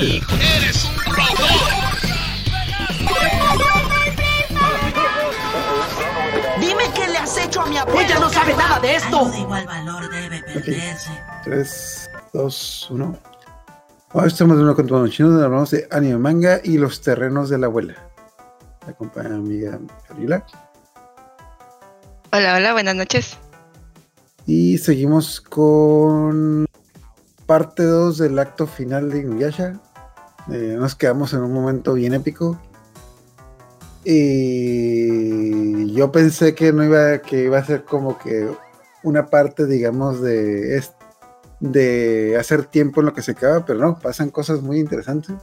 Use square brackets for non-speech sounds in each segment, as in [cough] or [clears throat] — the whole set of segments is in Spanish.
¡Eres un robot! Dime qué le has hecho a mi abuela. Ella no sabe nada de esto. Algo de igual valor debe perderse. 3, 2, 1. Ahora estamos de una continuación chino de hablamos de anime manga y los terrenos de la abuela. La acompaña mi amiga Carila. Hola, hola, buenas noches. Y seguimos con parte 2 del acto final de Inuyasha. Eh, nos quedamos en un momento bien épico. Y yo pensé que no iba, que iba a ser como que una parte, digamos, de, de hacer tiempo en lo que se acaba, pero no, pasan cosas muy interesantes.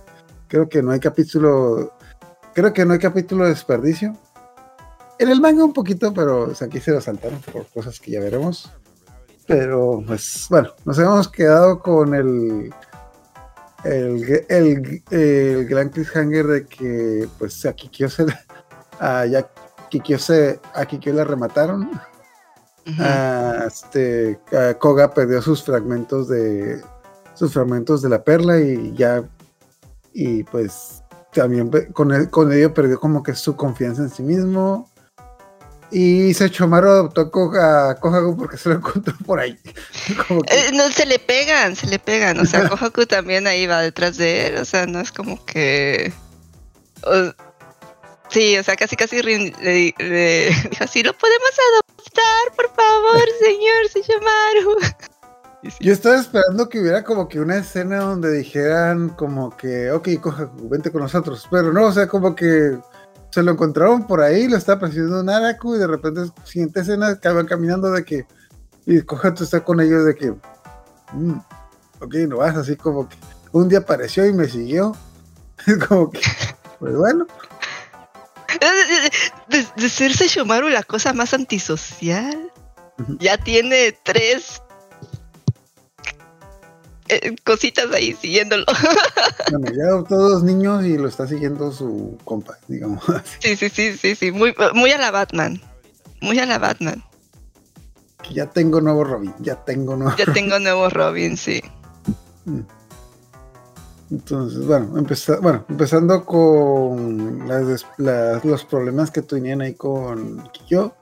Creo que no hay capítulo, creo que no hay capítulo de desperdicio. En el manga un poquito, pero aquí se lo saltaron por cosas que ya veremos. Pero, pues, bueno, nos habíamos quedado con el, el, el, el gran cliffhanger de que, pues, a Kikyo se, a, ya Kikyo se, a Kikyo la remataron. Ah, este, ah, Koga perdió sus fragmentos de sus fragmentos de la perla y ya y pues también con, el- con ello perdió como que su confianza en sí mismo y Sechomaru adoptó a Kohaku porque se lo encontró por ahí [laughs] Como que- Eh, no, se le pegan, se le pegan. O sea, [laughs] Kohaku también ahí va detrás de él. O sea, no es como que. o- sí, o sea, casi casi rin- le, le [laughs] dijo así: lo podemos adoptar, por favor, señor Sejamaru. Y sí. Yo estaba esperando que hubiera como que una escena donde dijeran como que, ok, Kohaku, vente con nosotros. Pero no, o sea, como que se lo encontraron por ahí, lo estaba persiguiendo Naraku y de repente, siguiente escena, acaban caminando de que, y Kohaku está con ellos de que, mm, ok, no vas, así como que un día apareció y me siguió. [laughs] como que, pues bueno, De, de ser Sesshomaru la cosa más antisocial. Ya tiene tres eh, cositas ahí siguiéndolo. [laughs] bueno, ya adoptó dos niños y lo está siguiendo su compa, digamos. Sí, sí, sí, sí, sí. Muy, muy a la Batman. Muy a la Batman. ya tengo nuevo Robin, ya tengo nuevo Ya tengo nuevo Robin, sí. Entonces, bueno, empeza- bueno empezando con las des- las- los problemas que tenían ahí con Kikyo,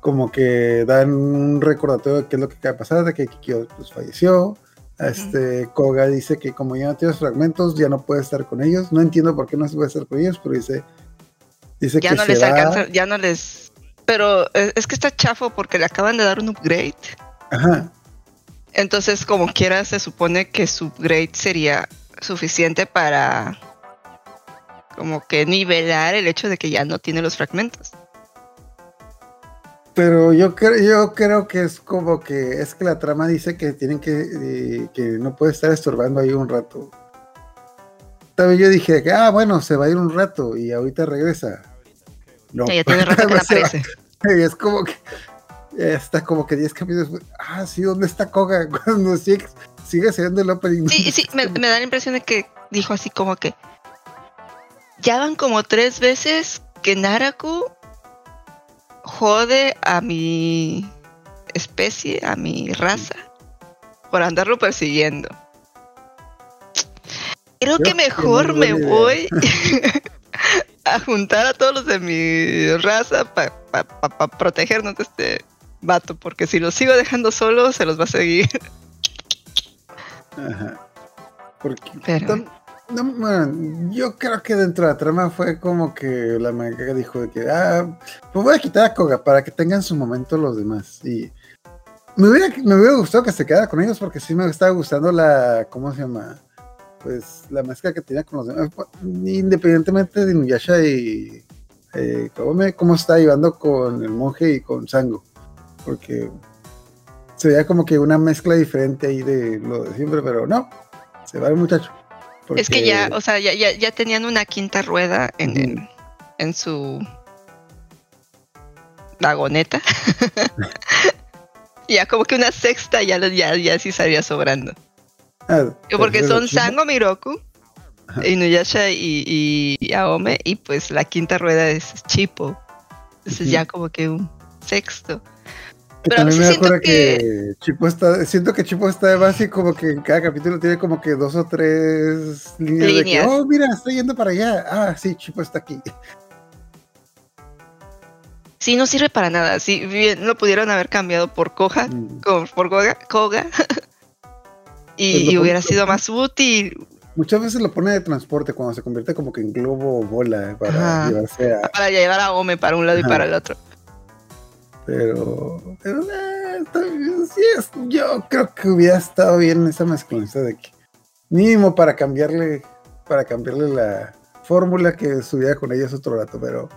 como que dan un recordatorio de qué es lo que acaba de pasar, de que Kikyo pues, falleció. Este, Koga dice que como ya no tiene los fragmentos, ya no puede estar con ellos. No entiendo por qué no se puede estar con ellos, pero dice, dice Ya que no se les va- alcanza, ya no les. Pero es que está chafo porque le acaban de dar un upgrade. Ajá, Entonces, como quiera, se supone que su upgrade sería suficiente para como que nivelar el hecho de que ya no tiene los fragmentos. Pero yo creo, yo creo que es como que es que la trama dice que tienen que, eh, que no puede estar estorbando ahí un rato. También yo dije que, ah, bueno, se va a ir un rato y ahorita regresa. No, Ya tiene rato que no [laughs] aparece. Y es como que ya está como que 10 capítulos. Ah, sí, ¿dónde está Koga? [laughs] Cuando sigue, sigue siendo el opening. Sí, sí, me, me da la impresión de que dijo así como que ya van como tres veces que Naraku jode a mi especie, a mi raza, por andarlo persiguiendo. Creo, que mejor me voy [laughs] a juntar a todos los de mi raza para protegernos de este vato, porque si los sigo dejando solos, se los va a seguir. Ajá. Porque Pero- no, bueno, yo creo que dentro de la trama fue como que la mangaka dijo de que, ah, pues voy a quitar a Koga para que tengan su momento los demás. Y me hubiera, me hubiera gustado que se quedara con ellos porque sí me estaba gustando la, ¿cómo se llama? Pues la mezcla que tenía con los demás. Pues, Independientemente de Inuyasha y eh, Kagome, cómo está llevando con el monje y con Sango. Porque se veía como que una mezcla diferente ahí de lo de siempre, pero no, se va el muchacho. Es que ya, o sea, ya, ya, ya tenían una quinta rueda en, su vagoneta. [laughs] ya como que una sexta ya, ya, ya sí salía sobrando. Ah, Porque son. Sango Miroku, Ajá. Inuyasha y, y Aome, y pues la quinta rueda es Chipo. Entonces ya como que un sexto. Pero también me acuerdo que... que Chipo está, siento que Chipo está de base y como que en cada capítulo tiene como que dos o tres líneas, de que, Líneas. oh, mira, está yendo para allá. Ah, sí, Chipo está aquí. Sí, no sirve para nada. Sí, bien, lo pudieron haber cambiado por Koha, Mm. por Koga, Koga. [laughs] y, Pues y hubiera sido más útil Muchas veces lo pone de transporte cuando se convierte como que en globo o bola para Ajá. llevarse a... para llevar a Ome para un lado y para el otro. Pero, pero eh, sí es- yo creo que hubiera estado bien esa mezclanza de que mínimo para cambiarle, para cambiarle la fórmula que estuviera con ellos otro rato, pero,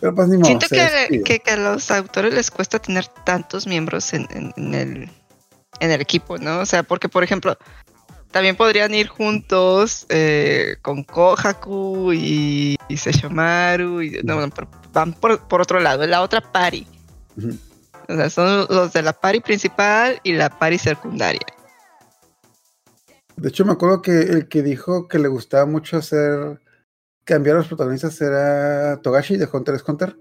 pero pues ni modo. Siento que, que, que a los autores les cuesta tener tantos miembros en, en- en el, en el equipo, ¿no? O sea, porque, por ejemplo, también podrían ir juntos eh, con Kohaku y, y Sesshomaru. Y, no, no, pero van por, por otro lado, en la otra pari. O sea, son los de la pari principal y la pari secundaria. De hecho, me acuerdo que el que dijo que le gustaba mucho hacer cambiar a los protagonistas era Togashi de Hunter x Hunter.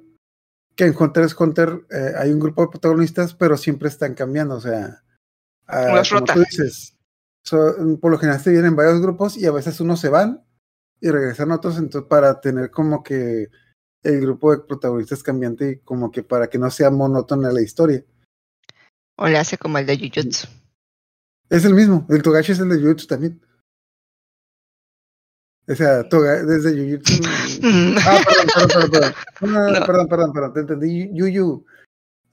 Que en Hunter x Hunter eh, hay un grupo de protagonistas, pero siempre están cambiando. O sea, Los como rota. tú dices, so- por lo general se vienen varios grupos y a veces unos se van y regresan otros. Entonces, para tener como que el grupo de protagonistas cambiante y como que para que no sea monótona la historia. O le hace como el de Jujutsu. Es el mismo, el Togashi es el de Jujutsu también. O sea, Toga, desde Jujutsu. [laughs] Ah, perdón, perdón, perdón, perdón. [laughs] No, no, no, No. perdón, perdón, perdón, te entendí. Yuyu.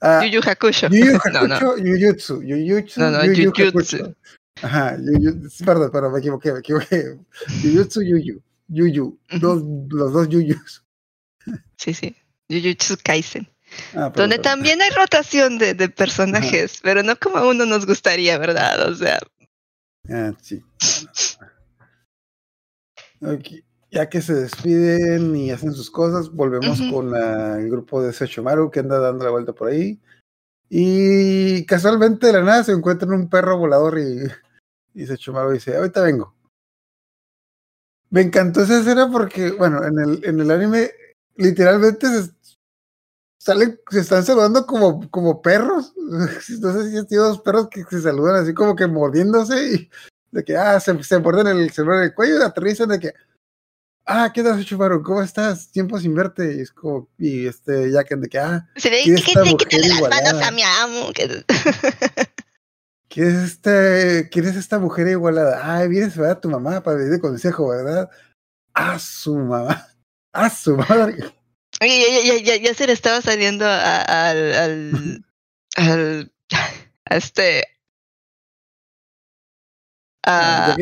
Ah, Yu Yu Hakusho. Yu Yu [laughs] No, no. Hakusho, Jujutsu. Jujutsu, No, no, Yu Yu Jujutsu. Hakusho. Ajá, Yuyu. Perdón, perdón, me equivoqué, me equivoqué. Jujutsu, Yuyu. Yuyu. Dos, los dos Yuyus. Sí, sí. Jujutsu Kaisen. Ah, perdón, Donde también hay rotación de, de personajes, pero no como a uno nos gustaría, ¿verdad? O sea, Ah, sí. Ya que se despiden y hacen sus cosas, volvemos con la- el grupo de Sechomaru que anda dando la vuelta por ahí. Y casualmente de la nada se encuentran un perro volador y, y Sechomaru dice, ahorita vengo. Me encantó esa escena porque, bueno, en el, en el anime literalmente se, salen, se están saludando como, como perros. [laughs] No sé si has sido dos perros que se saludan así como que mordiéndose y de que, ah, se, se muerden el celular en el cuello y aterrizan de que, ah, ¿qué tal, Chumaru? ¿Cómo estás? Tiempo sin verte. Y es como, y este, ya que de que, ah, se ve ¿Quién que mujer quítale las manos a mi amo. que- [laughs] ¿quién es, este, ¿quién es esta mujer igualada? Ah, vienes a ver a tu mamá para pedirle consejo, ¿verdad? A su mamá. A su madre. Oye, ya, ya, ya, ya se le estaba saliendo a- al, al, [laughs] al, a este, a,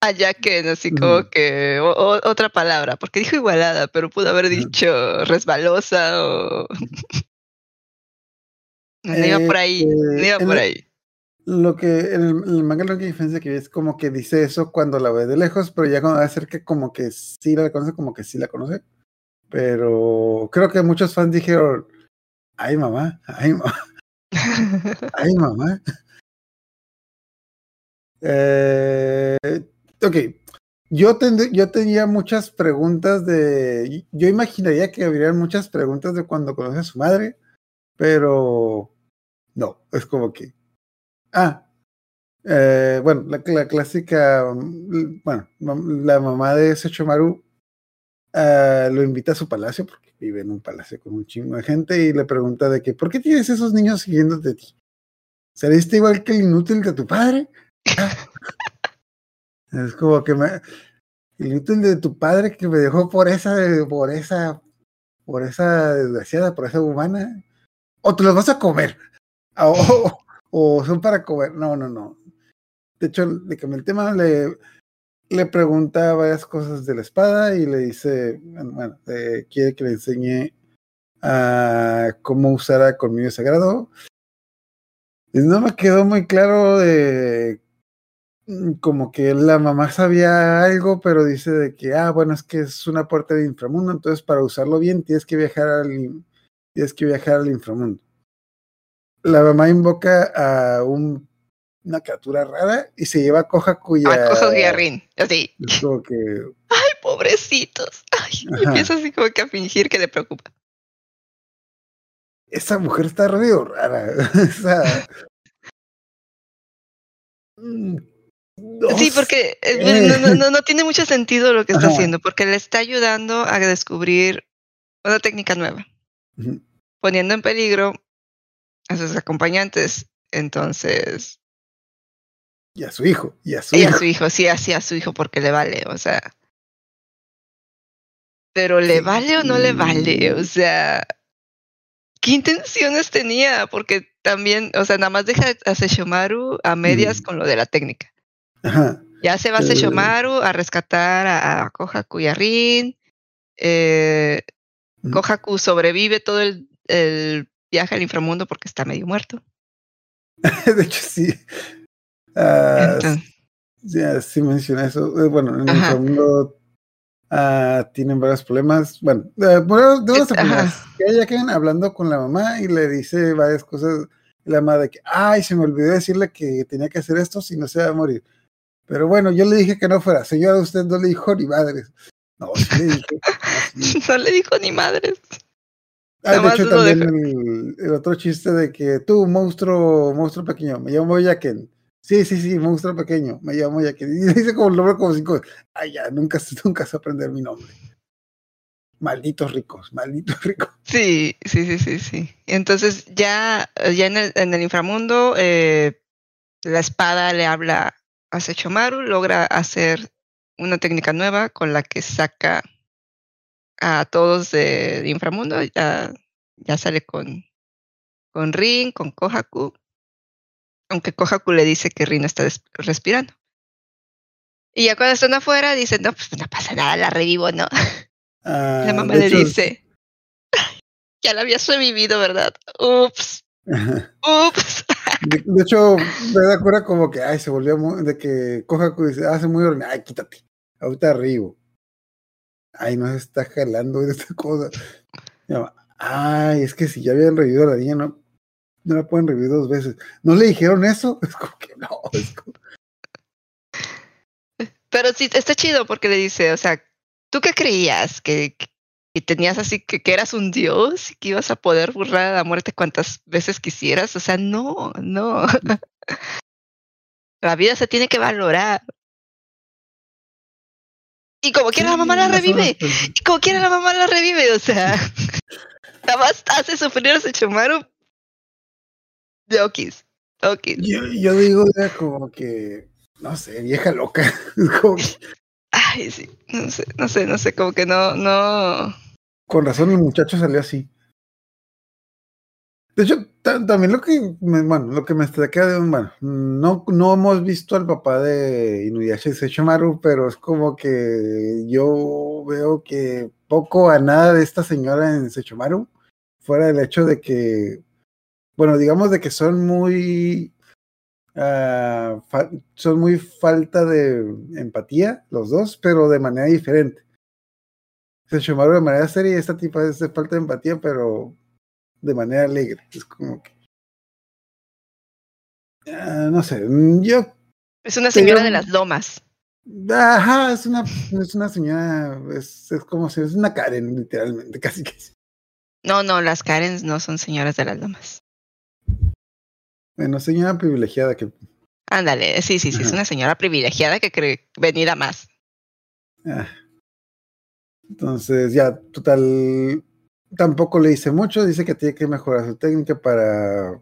a Jacken, así como que o- o- otra palabra, porque dijo igualada, pero pudo haber dicho resbalosa o... [laughs] No, iba por ahí, no iba Este, por hay. Lo que en el, el manga la única diferencia que es como que dice eso cuando la ve de lejos, pero ya cuando va a ser que como que sí la conoce, como que sí la conoce. Pero creo que muchos fans dijeron, ay mamá, ay mamá, [laughs] ay mamá. Eh, ok, yo, tendré- yo tenía muchas preguntas de, yo imaginaría que habrían muchas preguntas de cuando conoce a su madre, pero no, es como que, ah, eh, bueno, la, clásica, mm, bueno, la mamá de Sechomaru ah, lo invita a su palacio porque vive en un palacio con un chingo de gente y le pregunta de que, ¿por qué tienes esos niños siguiéndote de ti? ¿Saliste igual que el inútil de tu padre? Ah. es como que me, el inútil de tu padre que me dejó por esa, por esa, por esa desgraciada, por esa humana, o te los vas a comer, o- son para comer, no, no, no. De hecho, le cambié el tema, le, le pregunta varias cosas de la espada y le dice, bueno, eh, quiere que le enseñe a cómo usar a colmillo sagrado. Y no me quedó muy claro de mm, como que la mamá sabía algo, pero dice de que, ah, bueno, es que es una puerta del inframundo, entonces para usarlo bien tienes que viajar al, tienes que viajar al inframundo. La mamá invoca a un- una criatura rara y se lleva a Kohaku y A a- Cojo Guiarrín, así. es como que Ay, pobrecitos. Ay, y empieza así como que a fingir que le preocupa. esa mujer está re rara. [laughs] o sea, mm, no Sí, porque eh, no, no- no- no tiene mucho sentido lo que está Ajá. haciendo, porque le está ayudando a descubrir una técnica nueva, poniendo en peligro a sus acompañantes. Entonces, Y a su hijo, y a su y a hijo. su hijo, sí, así a su hijo porque le vale, o sea. Pero ¿le vale o no le vale? O sea, ¿qué intenciones tenía? Porque también, o sea, nada más deja a Sesshomaru a medias Mm. con lo de la técnica. Ajá. Ya se va Eh. Sesshomaru a rescatar a, a Kohaku y a Rin. Eh. Kohaku sobrevive todo el, el viaje al inframundo porque está medio muerto. [laughs] De hecho, sí. Ah, Entonces, ya sí menciona eso. Eh, Bueno, en el Ajá. segundo ah, tienen varios problemas. Bueno, de Eh, ajá. primeras, que ella quedan hablando con la mamá y le dice varias cosas. La mamá de que, ay, se me olvidó decirle que tenía que hacer esto si no se va a morir. Pero bueno, yo le dije que no fuera. Señora, usted no le dijo ni madres. No, sí le dije. No, sí. [laughs] no le dijo ni madres. Ah, de hecho, también el, el otro chiste de que tú, monstruo, monstruo pequeño, me llamo Yaken. Sí, sí, sí, monstruo pequeño, me llamo Yaken. [laughs] Y dice como el nombre como cinco. Ay, ya, nunca, [laughs] nunca sé aprender mi nombre. Malditos ricos, malditos [laughs] ricos. Sí, sí, sí, sí, sí. Entonces ya, ya en el, en el inframundo, eh, la espada le habla a Sechomaru, logra hacer una técnica nueva con la que saca a todos de, de inframundo. Ya, ya sale con, con Rin, con Kohaku. Aunque Kohaku le dice que Rin está respirando. Y ya cuando están afuera, dicen, no, pues no pasa nada, la revivo, ¿no? [laughs] Ah, La mamá de le hecho, dice, ya la habías revivido, ¿verdad? Ups, ups. [laughs] De, de hecho, me da cura como que, ay, se volvió muy, de que Kohaku dice, ah, se muy horrible, ay, quítate, ahorita arriba. Ay, no se está jalando esta cosa. Y la mamá, Ay, es que si ya habían revivido a la niña, no, no la pueden revivir dos veces. ¿No le dijeron eso? [laughs] Es como que no, es como- Pero sí, está chido porque le dice, o sea, ¿tú qué creías? ¿Que, que tenías así, que, que eras un dios y que ibas a poder burlar a la muerte cuantas veces quisieras? O sea, no, no. [laughs] La vida se tiene que valorar. Y como quiera la mamá la revive. Y como quiera la mamá la revive, o sea. [laughs] Nada más hace sufrir a Sechomaru. De Okis. Okis. Yo, yo digo, era como que, no sé, vieja loca. Es [laughs] como que, Ay, sí. No sé, no sé, no sé, como que no, no. con razón el muchacho salió así. De hecho, ta- también lo que me, bueno, lo que me de bueno, no, no hemos visto al papá de Inuyasha y Sechomaru, pero es como que yo veo que poco a nada de esta señora en Sechomaru, fuera del hecho de que, bueno, digamos de que son muy, fa- son muy falta de empatía los dos, pero de manera diferente. Sechomaru de manera seria y esta tipa es de falta de empatía, pero de manera alegre. Es como que. Ah, no sé, mm, yo. Es una señora Pero- de las lomas. Ajá, es una, es una señora, es, es como si es una Karen, literalmente, [laughs] casi que. sí. No, no, las Karens no son señoras de las lomas. Bueno, señora privilegiada que. Ándale, sí, sí, sí, es una señora privilegiada que cree venir a más. ah. Entonces, ya, total. Tampoco le dice mucho, dice que tiene que mejorar su técnica para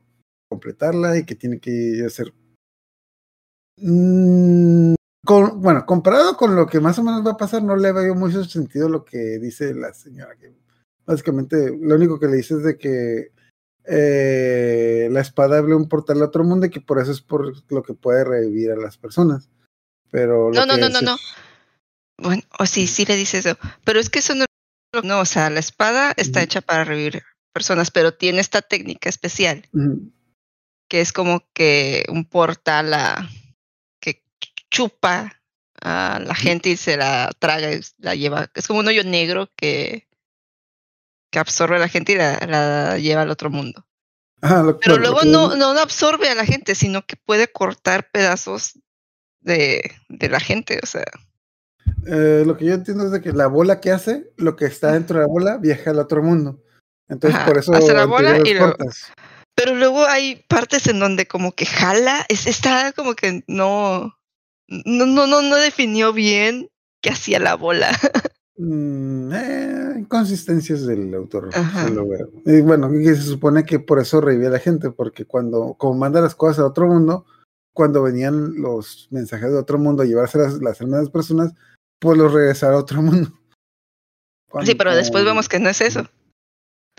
completarla y que tiene que hacer. Mm, con- bueno, comparado con lo que más o menos va a pasar, no le veo mucho sentido lo que dice la señora. Que básicamente, lo único que le dice es de que eh, la espada abre un portal a otro mundo y que por eso es por lo que puede revivir a las personas. Pero No, no, no, no, no. Bueno, o sí, sí le dice eso. Pero es que eso no, no, o sea, la espada está hecha para revivir personas, pero tiene esta técnica especial, que es como que un portal a, que chupa a la gente y se la traga y la lleva. Es como un hoyo negro que, que absorbe a la gente y la, la lleva al otro mundo. Lo- Pero luego no no absorbe a la gente, sino que puede cortar pedazos de, de la gente. O sea, Eh, lo que yo entiendo es de que la bola que hace, lo que está dentro de la bola, viaja al otro mundo. Entonces Ajá, por eso hace la bola y luego-. Pero luego hay partes en donde como que jala, es, está como que no, no, no, no, no definió bien qué hacía la bola. Mm, eh, inconsistencias del autor. Lo veo. Y bueno, y se supone que por eso revivía a la gente, porque cuando, como manda las cosas a otro mundo, cuando venían los mensajes de otro mundo a llevarse las, las almas de las personas, los regresar a otro [laughs] mundo. Sí, pero después vemos que no es eso.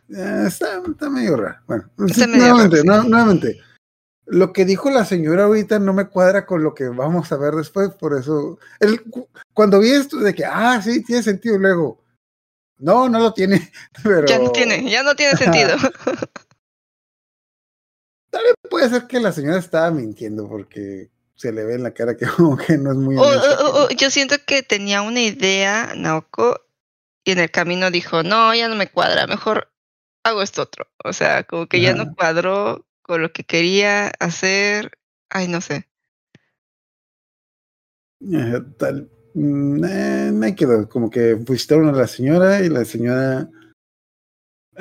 Eh, está, está medio raro. Bueno, Está sí, medio nuevamente, raro, sí. no- nuevamente, lo que dijo la señora ahorita no me cuadra con lo que vamos a ver después, por eso, el, cuando vi esto de que, ah, sí, tiene sentido, luego, no, no lo tiene, [laughs] pero Ya no tiene, ya no tiene [laughs] sentido. puede ser que la señora estaba mintiendo porque se le ve en la cara que [laughs] como que no es muy O- honesta. o- o- yo siento que tenía una idea, Naoko, y en el camino dijo, no, ya no me cuadra, mejor hago esto otro. O sea, como que ya no cuadró con lo que quería hacer. Ay, no sé. Eh, tal. Mm, eh, me quedó como que visitaron a la señora y la señora.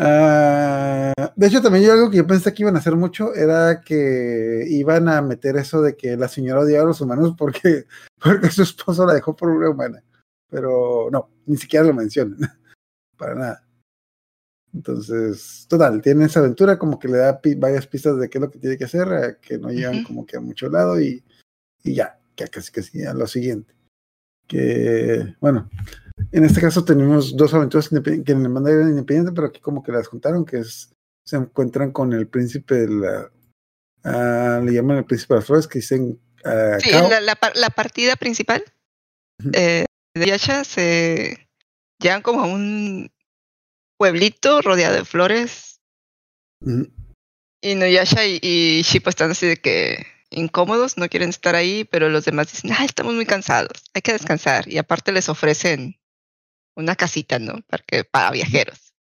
Ah, de hecho, también yo algo que yo pensé que iban a hacer mucho era que iban a meter eso de que la señora odiaba a los humanos porque, [laughs] porque su esposo la dejó por una humana. Pero no, ni siquiera lo mencionan. [laughs] Para nada. Entonces, total, tiene esa aventura como que le da pi- varias pistas de qué es lo que tiene que hacer, que no llegan Ujú. como que a mucho lado y, y ya, que casi casi a lo siguiente. Que, bueno, en este caso tenemos dos aventuras que en el mando eran independientes, pero aquí como que las juntaron, que es, se encuentran con el príncipe de la, ah, le llaman el príncipe de las flores, que dicen ah, Sí, la, la par- la partida principal eh, de Yasha se llegan como a un pueblito rodeado de flores. Y Nuyasha y, y Shippo están así de que incómodos, no quieren estar ahí, pero los demás dicen, ah, estamos muy cansados, hay que descansar. Y aparte les ofrecen una casita, ¿no? Para, que, para viajeros.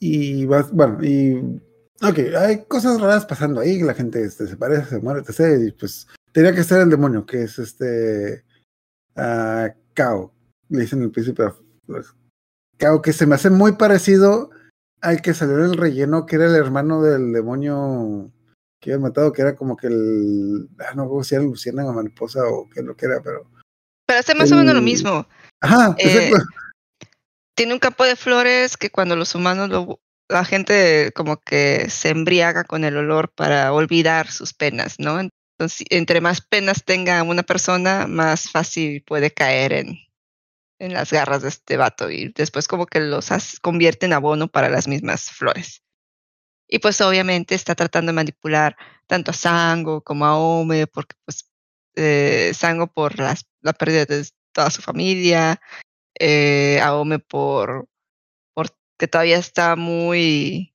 Y vas, bueno, y ok, hay cosas raras pasando ahí, la gente este, se parece, se muere, etc. Y pues tenía que ser el demonio, que es este ah, Kao, le dicen el príncipe flores. Kao, que se me hace muy parecido al que salió el relleno, que era el hermano del demonio que había matado, que era como que el, ah, no si era Luciana o Mariposa o qué es lo que era, pero. Pero hace más o menos lo mismo. Ajá, Eh. Tiene un campo de flores que cuando los humanos lo... La gente como que se embriaga con el olor para olvidar sus penas, ¿no? Entonces, entre más penas tenga una persona, más fácil puede caer en, en las garras de este vato y después como que los convierte en abono para las mismas flores. Y pues obviamente está tratando de manipular tanto a Sango como a Ome, porque pues eh, Sango por las, la pérdida de toda su familia, eh, a Ome por porque todavía está muy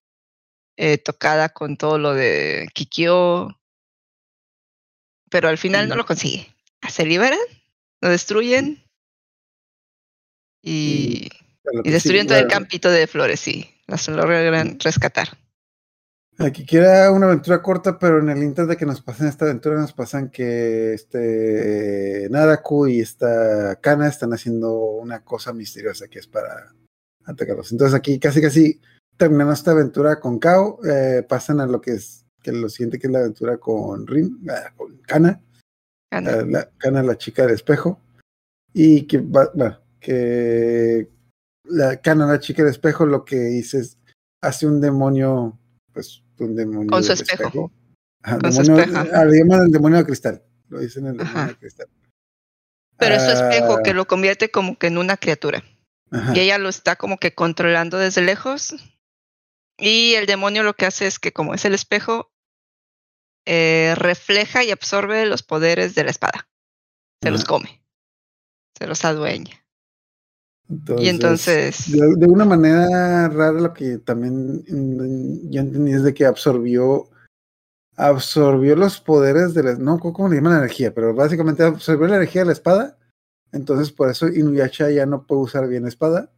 eh, tocada con todo lo de Kikyo, pero al final no lo consigue. Se liberan, lo destruyen y, que sí, destruyen todo el campito de flores, sí. Las logran rescatar. Aquí quiera una aventura corta, pero en el inter de que nos pasen esta aventura, nos pasan que este Naraku y esta Kana están haciendo una cosa misteriosa que es para atacarlos. Entonces aquí casi casi terminando esta aventura con Kao, eh, pasan a lo que es que lo siguiente que es la aventura con Rin, ah, con Kana, eh, la, Kana la chica del espejo, y que va, bueno, que la Kana la chica del espejo lo que dice es hace un demonio, pues un demonio Con su espejo. Ajá, Con su demonio- espejo, ajá. ah, le llaman el demonio de cristal. Lo dicen el demonio de cristal. Pero es su espejo Ah, que lo convierte como que en una criatura. ajá. Y ella lo está como que controlando desde lejos. Y el demonio lo que hace es que como es el espejo, eh, refleja y absorbe los poderes de la espada. Se los come. Se los adueña. Y entonces... de, de una manera rara lo que también mm, yo entendí es de que absorbió absorbió los poderes de la, no cómo le llaman la energía, pero básicamente absorbió la energía de la espada. Entonces por eso Inuyasha ya no puede usar bien la espada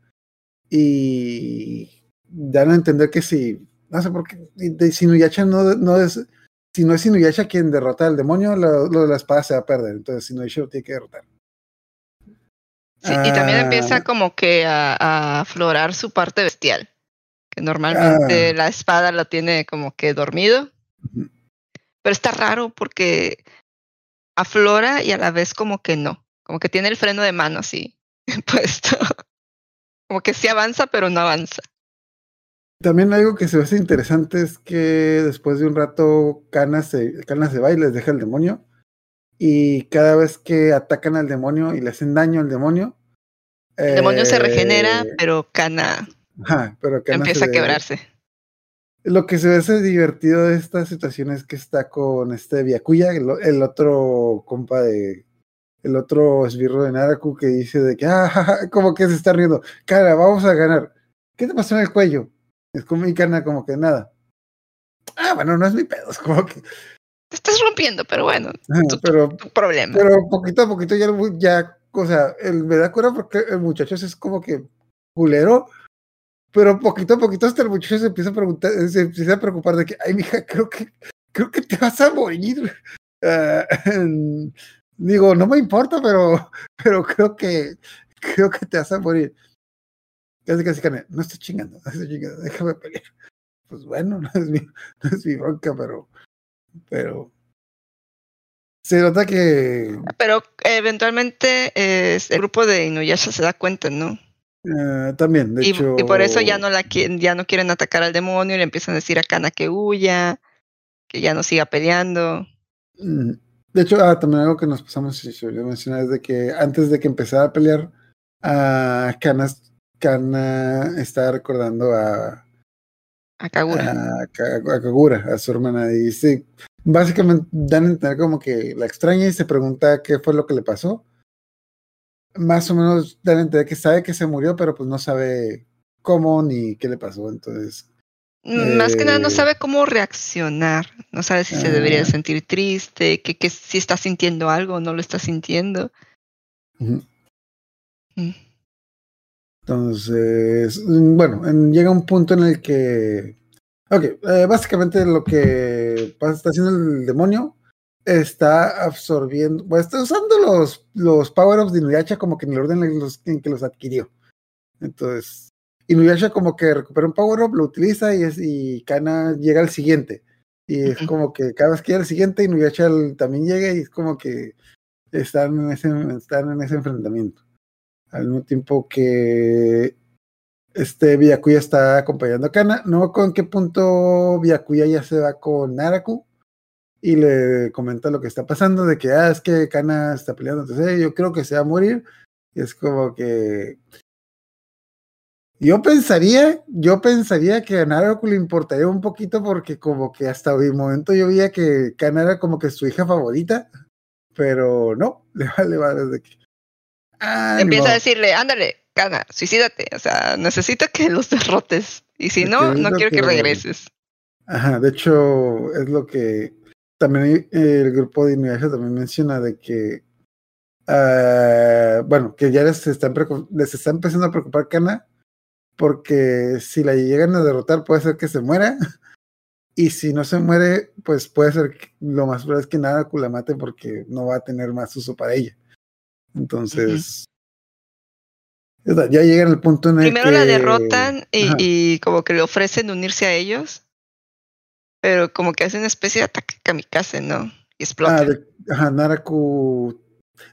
y dan a entender que si no sé por qué si Inuyasha no, no es si no es Inuyasha quien derrota al demonio, lo, lo de la espada se va a perder. Entonces Inuyasha lo tiene que derrotar. Sí, y también Ah, empieza como que a, a aflorar su parte bestial. Que normalmente Ah. la espada la tiene como que dormido. Pero está raro porque aflora y a la vez como que no. Como que tiene el freno de mano así [laughs] puesto. Como que sí avanza, pero no avanza. También algo que se hace interesante es que después de un rato Kana se, Kana se va y les deja el demonio. Y cada vez que atacan al demonio y le hacen daño al demonio. El demonio se regenera, eh, pero Kana pero Kana empieza a quebrarse. Lo que se me hace divertido de esta situación es que está con este Byakuya, el, otro compa de. El otro esbirro de Naraku que dice de que, ah, ja, ja", como que se está riendo. Cara, vamos a ganar. ¿Qué te pasó en el cuello? Es como mi Kana, como que nada. Ah, bueno, no es mi pedo, [laughs] es como que. Te estás rompiendo, pero bueno, tu, pero, tu problema. pero poquito a poquito ya, ya, o sea, el, me da cura porque el muchacho es como que culero, pero poquito a poquito hasta el muchacho se empieza a preguntar, se empieza a preocupar de que, ay, mija, creo que, creo que te vas a morir. [laughs] Ah, digo, no me importa, pero, pero creo que, creo que te vas a morir. Casi, casi, no estoy chingando, no estoy chingando, déjame pelear. Pues bueno, [laughs] no es mi, no es mi bronca, pero, pero, se nota que Pero eventualmente eh, el grupo de Inuyasha se da cuenta, ¿no? eh, también, de Y, hecho. y por eso ya no la ya no quieren atacar al demonio y le empiezan a decir a Kana que huya, que ya no siga peleando. Mm, De hecho, ah, también algo que nos pasamos, y se olvidó mencionar, es de que antes de que empezara a pelear, a Kana, Kana estaba recordando a, A Kagura. a, Ka- a Kagura, a su hermana, y sí, básicamente dan a entender como que la extraña y se pregunta qué fue lo que le pasó. Más o menos dan a entender que sabe que se murió, pero pues no sabe cómo ni qué le pasó. Entonces, Más que nada no eh, sabe cómo reaccionar, no sabe si se debería de sentir triste, que, que si está sintiendo algo o no lo está sintiendo. Mm. Entonces, mm, bueno, en- llega un punto en el que. Ok, eh, básicamente lo que pasa- está haciendo el demonio está absorbiendo, bueno, está usando los, los power-ups de Inuyasha como que en el orden en, los- en que los adquirió. Entonces, Inuyasha como que recupera un power-up, lo utiliza y, es, y Kana llega al siguiente. Y es como que cada vez que llega al siguiente, Inuyasha también llega y es como que están en ese, están en ese enfrentamiento al mismo tiempo que este Byakuya está acompañando a Kana. No con qué punto Byakuya ya se va con Naraku y le comenta lo que está pasando, de que ah, es que Kana está peleando, entonces "Eh, yo creo que se va a morir. Y es como que yo pensaría, yo pensaría que a Naraku le importaría un poquito porque como que hasta el momento yo veía que Kana era como que su hija favorita, pero no, [laughs] le vale, vale desde que Ah, Empieza a decirle, ándale, Kana, suicídate, o sea, necesito que los derrotes. Y si no, no quiero que que- regreses. Ajá, de hecho, es lo que también el grupo de Inuyasha también menciona de que, ah, bueno, que ya les está, preocup- les está empezando a preocupar Kana, porque si la llegan a derrotar puede ser que se muera, [laughs] y si no se muere, pues puede ser que lo más probable es que Naraku la mate porque no va a tener más uso para ella. Entonces, ya ya llegan al punto en el Primero la que- derrotan y, y como que le ofrecen unirse a ellos, pero como que hace una especie de ataque kamikaze, ¿no? Y explota. Ah, de- ajá, Naraku.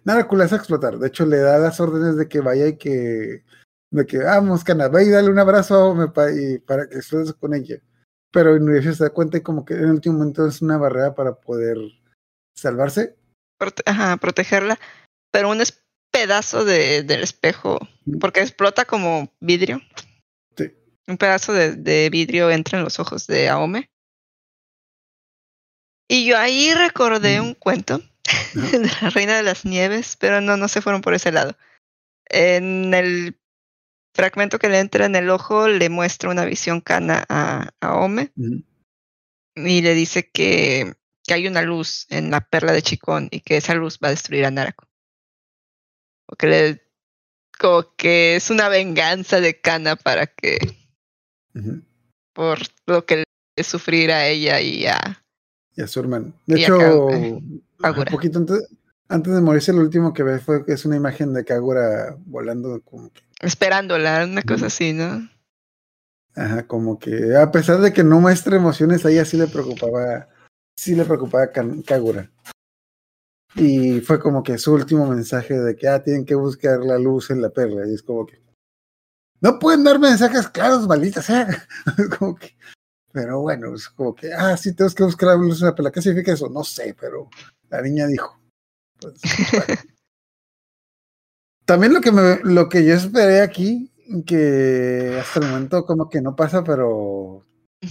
Naraku la hace explotar. De hecho, le da las órdenes de que vaya y que. De que vamos, Kana, ve y dale un abrazo pa- y para que explotes con ella. Pero Inuyasha se da cuenta y como que en el último momento es una barrera para poder salvarse. ajá, protegerla, pero un pedazo de, del espejo, porque explota como vidrio. Sí. Un pedazo de, de vidrio entra en los ojos de Aome. Y yo ahí recordé Mm. un cuento [laughs] de la Reina de las Nieves, pero no, no se fueron por ese lado. En el fragmento que le entra en el ojo, le muestra una visión cana a, a Aome Ujú. y le dice que, que hay una luz en la perla de Chicón y que esa luz va a destruir a Narako. Que le, como que es una venganza de Kana para que, por lo que le sufrir a ella y a, Y a su hermano. De hecho, ajá, Kagura. poquito antes, Antes de morirse, lo último que ve fue que es una imagen de Kagura volando como que, Esperándola, una cosa así, ¿no? ajá, como que a pesar de que no muestra emociones, a ella sí le preocupaba, sí le preocupaba Kagura. Y fue como que su último mensaje de que ah, tienen que buscar la luz en la perla. Y es como que no pueden dar mensajes claros, maldita sea. [laughs] Como que, pero bueno, es como que, ah, sí, tenemos que buscar la luz en la perla. ¿Qué significa eso? No sé, pero la niña dijo. Pues, bueno. [laughs] También lo que, me, lo que yo esperé aquí, que hasta el momento como que no pasa, pero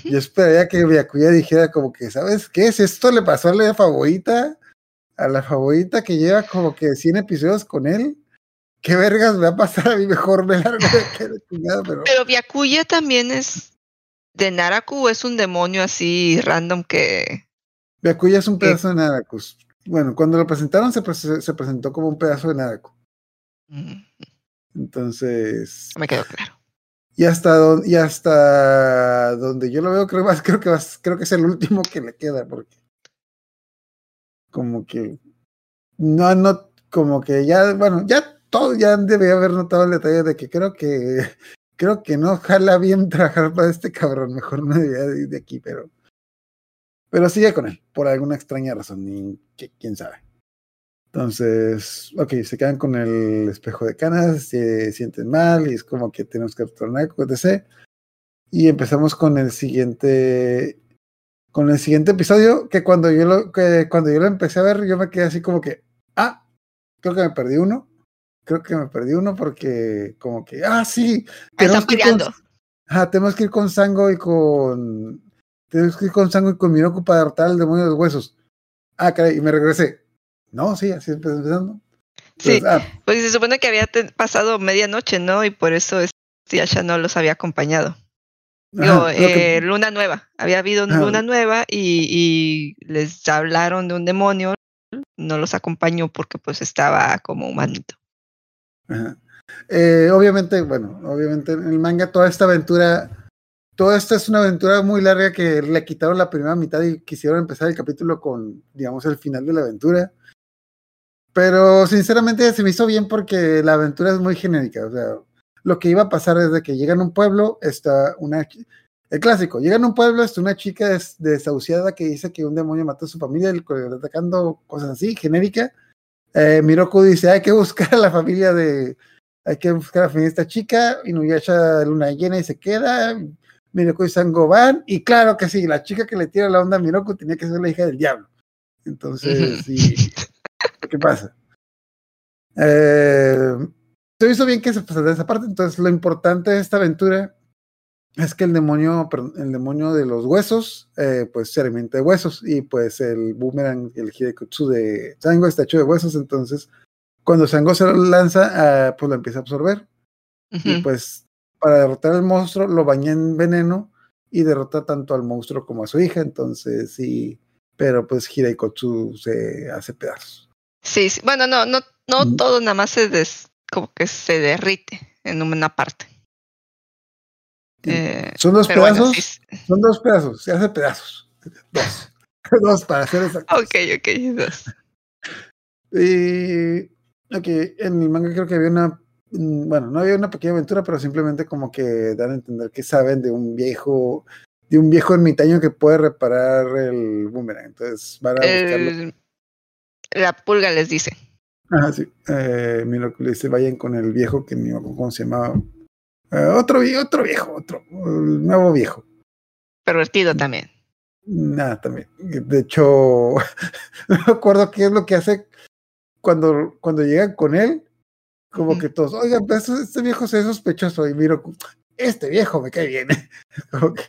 yo esperaría que Byakuya dijera como que, ¿sabes qué? Si esto le pasó a la favorita, a la favorita que lleva como que 100 episodios con él, ¿qué vergas me va a pasar a mí? Mejor me largo de que de chingada, pero... Pero Byakuya también es de Naraku, o es un demonio así random que. Byakuya es un pedazo de Narakus. Bueno, cuando lo presentaron se, pre- se presentó como un pedazo de Naraku. Mm, Entonces, me quedó claro. y hasta, don- y hasta donde yo lo veo, creo, más, creo, que creo que es el último que le queda, porque como que no, no, como que ya, bueno, ya todo, ya debía haber notado el detalle de que creo que [laughs] creo que no jala bien [laughs] trabajar para este cabrón, mejor no debía de ir de aquí, pero pero sigue con él, por alguna extraña razón, y quién sabe. Entonces, ok, se quedan con el espejo de canas, se sienten mal y es como que tenemos que retornar, etc. Y empezamos con el siguiente, con el siguiente episodio, que cuando yo lo, que cuando yo lo empecé a ver, yo me quedé así como que, ah, creo que me perdí uno. Creo que me perdí uno porque como que, ah, sí, están tenemos que ir con- peleando. Ajá, tenemos que ir con Sango y con. Tenemos que ir con Sango y con Miroku para derrotar al demonio de los huesos. Ah, caray, y me regresé. No, sí, así empezó empezando. Sí, Entonces, ah, porque se supone que había pasado medianoche, ¿no? Y por eso este Yasha no los había acompañado. Digo, ajá, lo que- eh, luna nueva. Había habido Ajá. luna nueva y, y les hablaron de un demonio. No los acompañó porque pues estaba como humanito. ajá. Eh, obviamente, bueno, obviamente en el manga toda esta aventura, toda esta es una aventura muy larga que le quitaron la primera mitad y quisieron empezar el capítulo con, digamos, el final de la aventura. Pero sinceramente se me hizo bien porque la aventura es muy genérica. O sea, lo que iba a pasar es de que llegan a un pueblo, está una. El clásico, llegan a un pueblo, está una chica des- desahuciada que dice que un demonio mató a su familia, atacando cosas así, genérica. Eh, Miroku dice: hay que buscar a la familia de. Hay que buscar a la familia de esta chica. Inuyasha luna llena y se queda. Miroku y Sango van. Y claro que sí, la chica que le tira la onda a Miroku tenía que ser la hija del diablo. Entonces, sí. ¿Qué pasa? Eh, se hizo bien que se pasara esa parte. Entonces, lo importante de esta aventura es que el demonio, perdón, el demonio de los huesos, eh, pues se alimenta de huesos. Y pues el boomerang, el Hidekutsu de Sango está hecho de huesos. Entonces, cuando Sango se lo lanza, ah, pues lo empieza a absorber. Y pues, para derrotar al monstruo, lo baña en veneno y derrota tanto al monstruo como a su hija. Entonces, sí. Pero pues Hidekutsu se hace pedazos. Sí, sí. Bueno, no, no, no todo nada más se des, como que se derrite en una parte. Eh, Son dos bueno, pedazos. sí. Son dos pedazos, se hace pedazos. Dos. [laughs] dos para hacer exacto. Ok, ok. dos. Y ok, en el manga creo que había una. mm, Bueno, no había una pequeña aventura, pero simplemente como que dan a entender que saben de un viejo. De un viejo ermitaño que puede reparar el boomerang. Entonces van a buscarlo. La pulga les dice. Ajá, sí. Eh, mira, le dice, vayan con el viejo que ni cómo se llamaba. Eh, otro, otro viejo, otro. el nuevo viejo. Pervertido también. Nada, también. De hecho, [laughs] no me acuerdo qué es lo que hace cuando, cuando llegan con él. Como que todos, oigan, pues este viejo se ve sospechoso. Y miro, este viejo me cae bien. [laughs] Como que-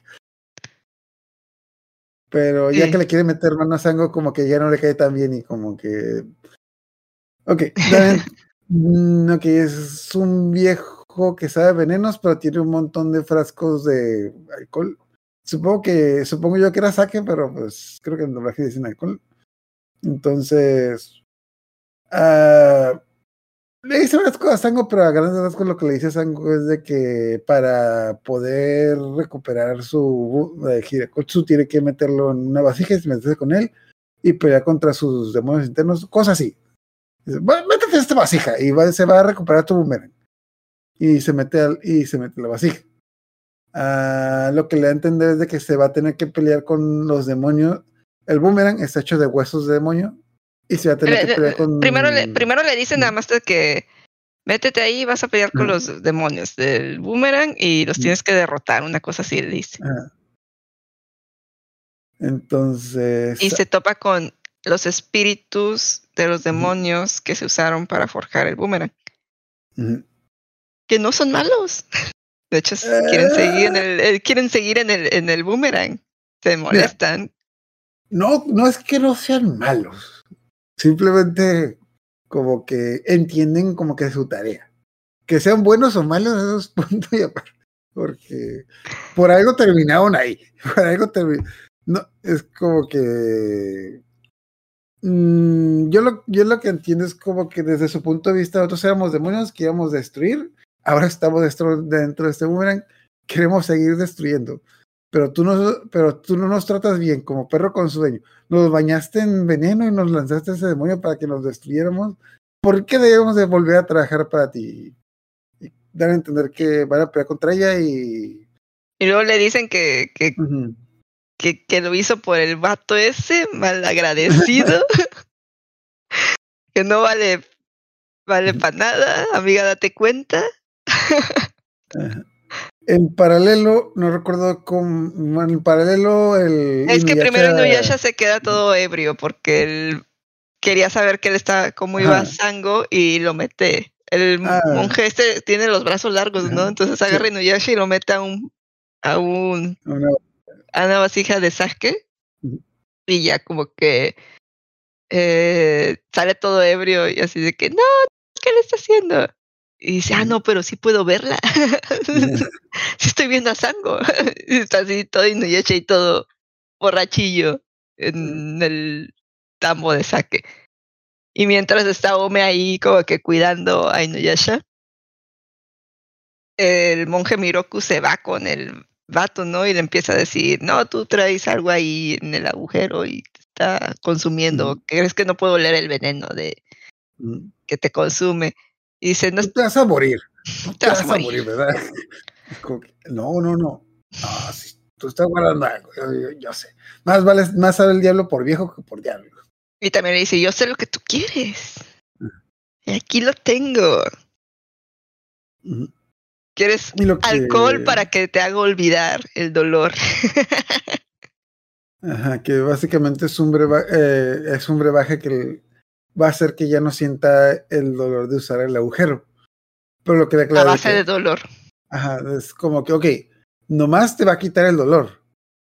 Pero ya Sí. que le quiere meter mano a Sango, como que ya no le cae tan bien y como que. Ok, dan- mm, ok, es un viejo que sabe venenos, pero tiene un montón de frascos de alcohol. Supongo que, supongo yo que era saque, pero pues creo que en doblaje dicen alcohol. Entonces, ah, le dice cosas a Sango, pero a grandes rasgos lo que le dice a Sango es de que para poder recuperar su eh, Hirekotsu tiene que meterlo en una vasija y meterse con él y pelear contra sus demonios internos, cosas así. Dice, "Va, métete esta vasija y va- se va a recuperar tu boomerang. Y se mete al, y se mete la vasija. Ah, lo que le da a entender es de que se va a tener que pelear con los demonios. El boomerang está hecho de huesos de demonio y se va a tener que Le- pelear con. Primero le, primero le dicen nada más que métete ahí y vas a pelear con los demonios del boomerang y los tienes que derrotar, una cosa así le dice. Entonces. Y se topa con los espíritus de los demonios que se usaron para forjar el boomerang, que no son malos. [laughs] De hecho, quieren seguir en el, eh, quieren seguir en el, en el boomerang. Se molestan. No, no es que no sean malos. Simplemente como que entienden como que es su tarea. Que sean buenos o malos, eso es [laughs] punto y aparte. Porque por algo terminaron ahí. [laughs] Por algo terminaron. No, es como que. Mm, yo, lo, yo lo que entiendo es como que desde su punto de vista, nosotros éramos demonios que íbamos a destruir. Ahora estamos destro- dentro de este boomerang. Queremos seguir destruyendo pero tú no, pero tú no nos tratas bien, como perro con sueño. Nos bañaste en veneno y nos lanzaste ese demonio para que nos destruyéramos. ¿Por qué debemos de volver a trabajar para ti? Y dar a entender que van a pelear contra ella y... Y luego le dicen que. Que, que lo hizo por el vato ese, malagradecido. [laughs] que no vale, vale para nada. Amiga, date cuenta. En paralelo, no recuerdo cómo... En paralelo, el... Es que primero Inuyasha- se queda todo ebrio porque él quería saber que él está, cómo iba. Sango y lo mete. El Ah. monje este tiene los brazos largos, ¿no? Entonces agarra Inuyasha y lo mete a un a un una- a una vasija de sake Ujú. y ya como que eh, sale todo ebrio y así de que no, ¿qué le está haciendo? Y dice, ah, no, pero sí puedo verla. [laughs] sí estoy viendo a Sango. [laughs] Y está así todo Inuyasha y todo borrachillo en el tambo de saque. Y mientras está Ome ahí como que cuidando a Inuyasha, el monje Miroku se va con el vato, ¿no? Y le empieza a decir, no, tú traes algo ahí en el agujero y te está consumiendo. ¿Crees que no puedo oler el veneno de que te consume? Y dice, no, Tú te vas a morir. Tú [laughs] te vas a morir. ¿verdad? [laughs] No, no, no. No, sí, tú estás guardando algo. Yo, yo- yo sé. Más vale, más sabe el diablo por viejo que por diablo. Y también le dice, yo sé lo que tú quieres. Y aquí lo tengo. Ujú. ¿Quieres que- alcohol para que te haga olvidar el dolor? [laughs] Ajá, que básicamente es un, breva- eh, es un brebaje que va a hacer que ya no sienta el dolor de usar el agujero. Pero lo a base que- de dolor. Ajá, es como que, ok, nomás te va a quitar el dolor,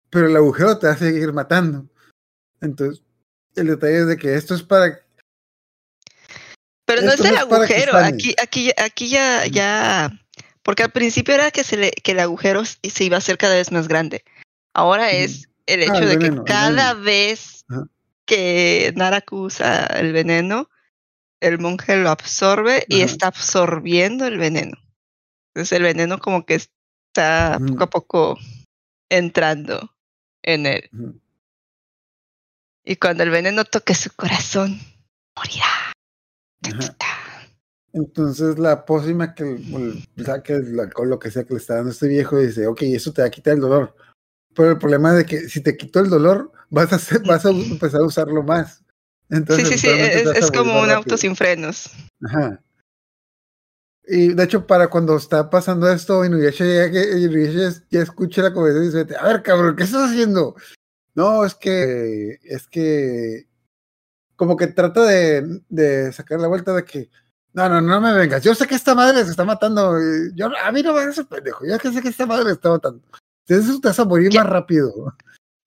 pero el agujero te va a seguir matando. Entonces, el detalle es de que esto es para... Pero no es el no agujero. Aquí, aquí, aquí ya, ya. Porque al principio era que, se le, que el agujero se iba a hacer cada vez más grande. Ahora es el hecho Ah, el de veneno, que cada vez Ajá. que Naraku usa el veneno, el monje lo absorbe y está absorbiendo el veneno. Entonces el veneno como que está poco a poco entrando en él. Y cuando el veneno toque su corazón, morirá. Entonces la pócima que, el- que con lo que sea que le está dando este viejo dice, ok, eso te va a quitar el dolor. Pero el problema es de que si te quitó el dolor, vas a, hacer, vas a empezar a usarlo más. Entonces, Sí, sí, sí, es, como un auto sin frenos. Ajá. Y de hecho, para cuando está pasando esto, Inuyasha ya, Inuyasha ya escucha la conversación y dice, a ver, cabrón, ¿qué estás haciendo? No, es que, es que, como que trata de, de sacar la vuelta de que, no, no, no me vengas, yo sé que esta madre se está matando, y yo, a mí no me hagas pendejo, yo que sé que esta madre se está matando. Entonces te vas a morir Ya- más rápido.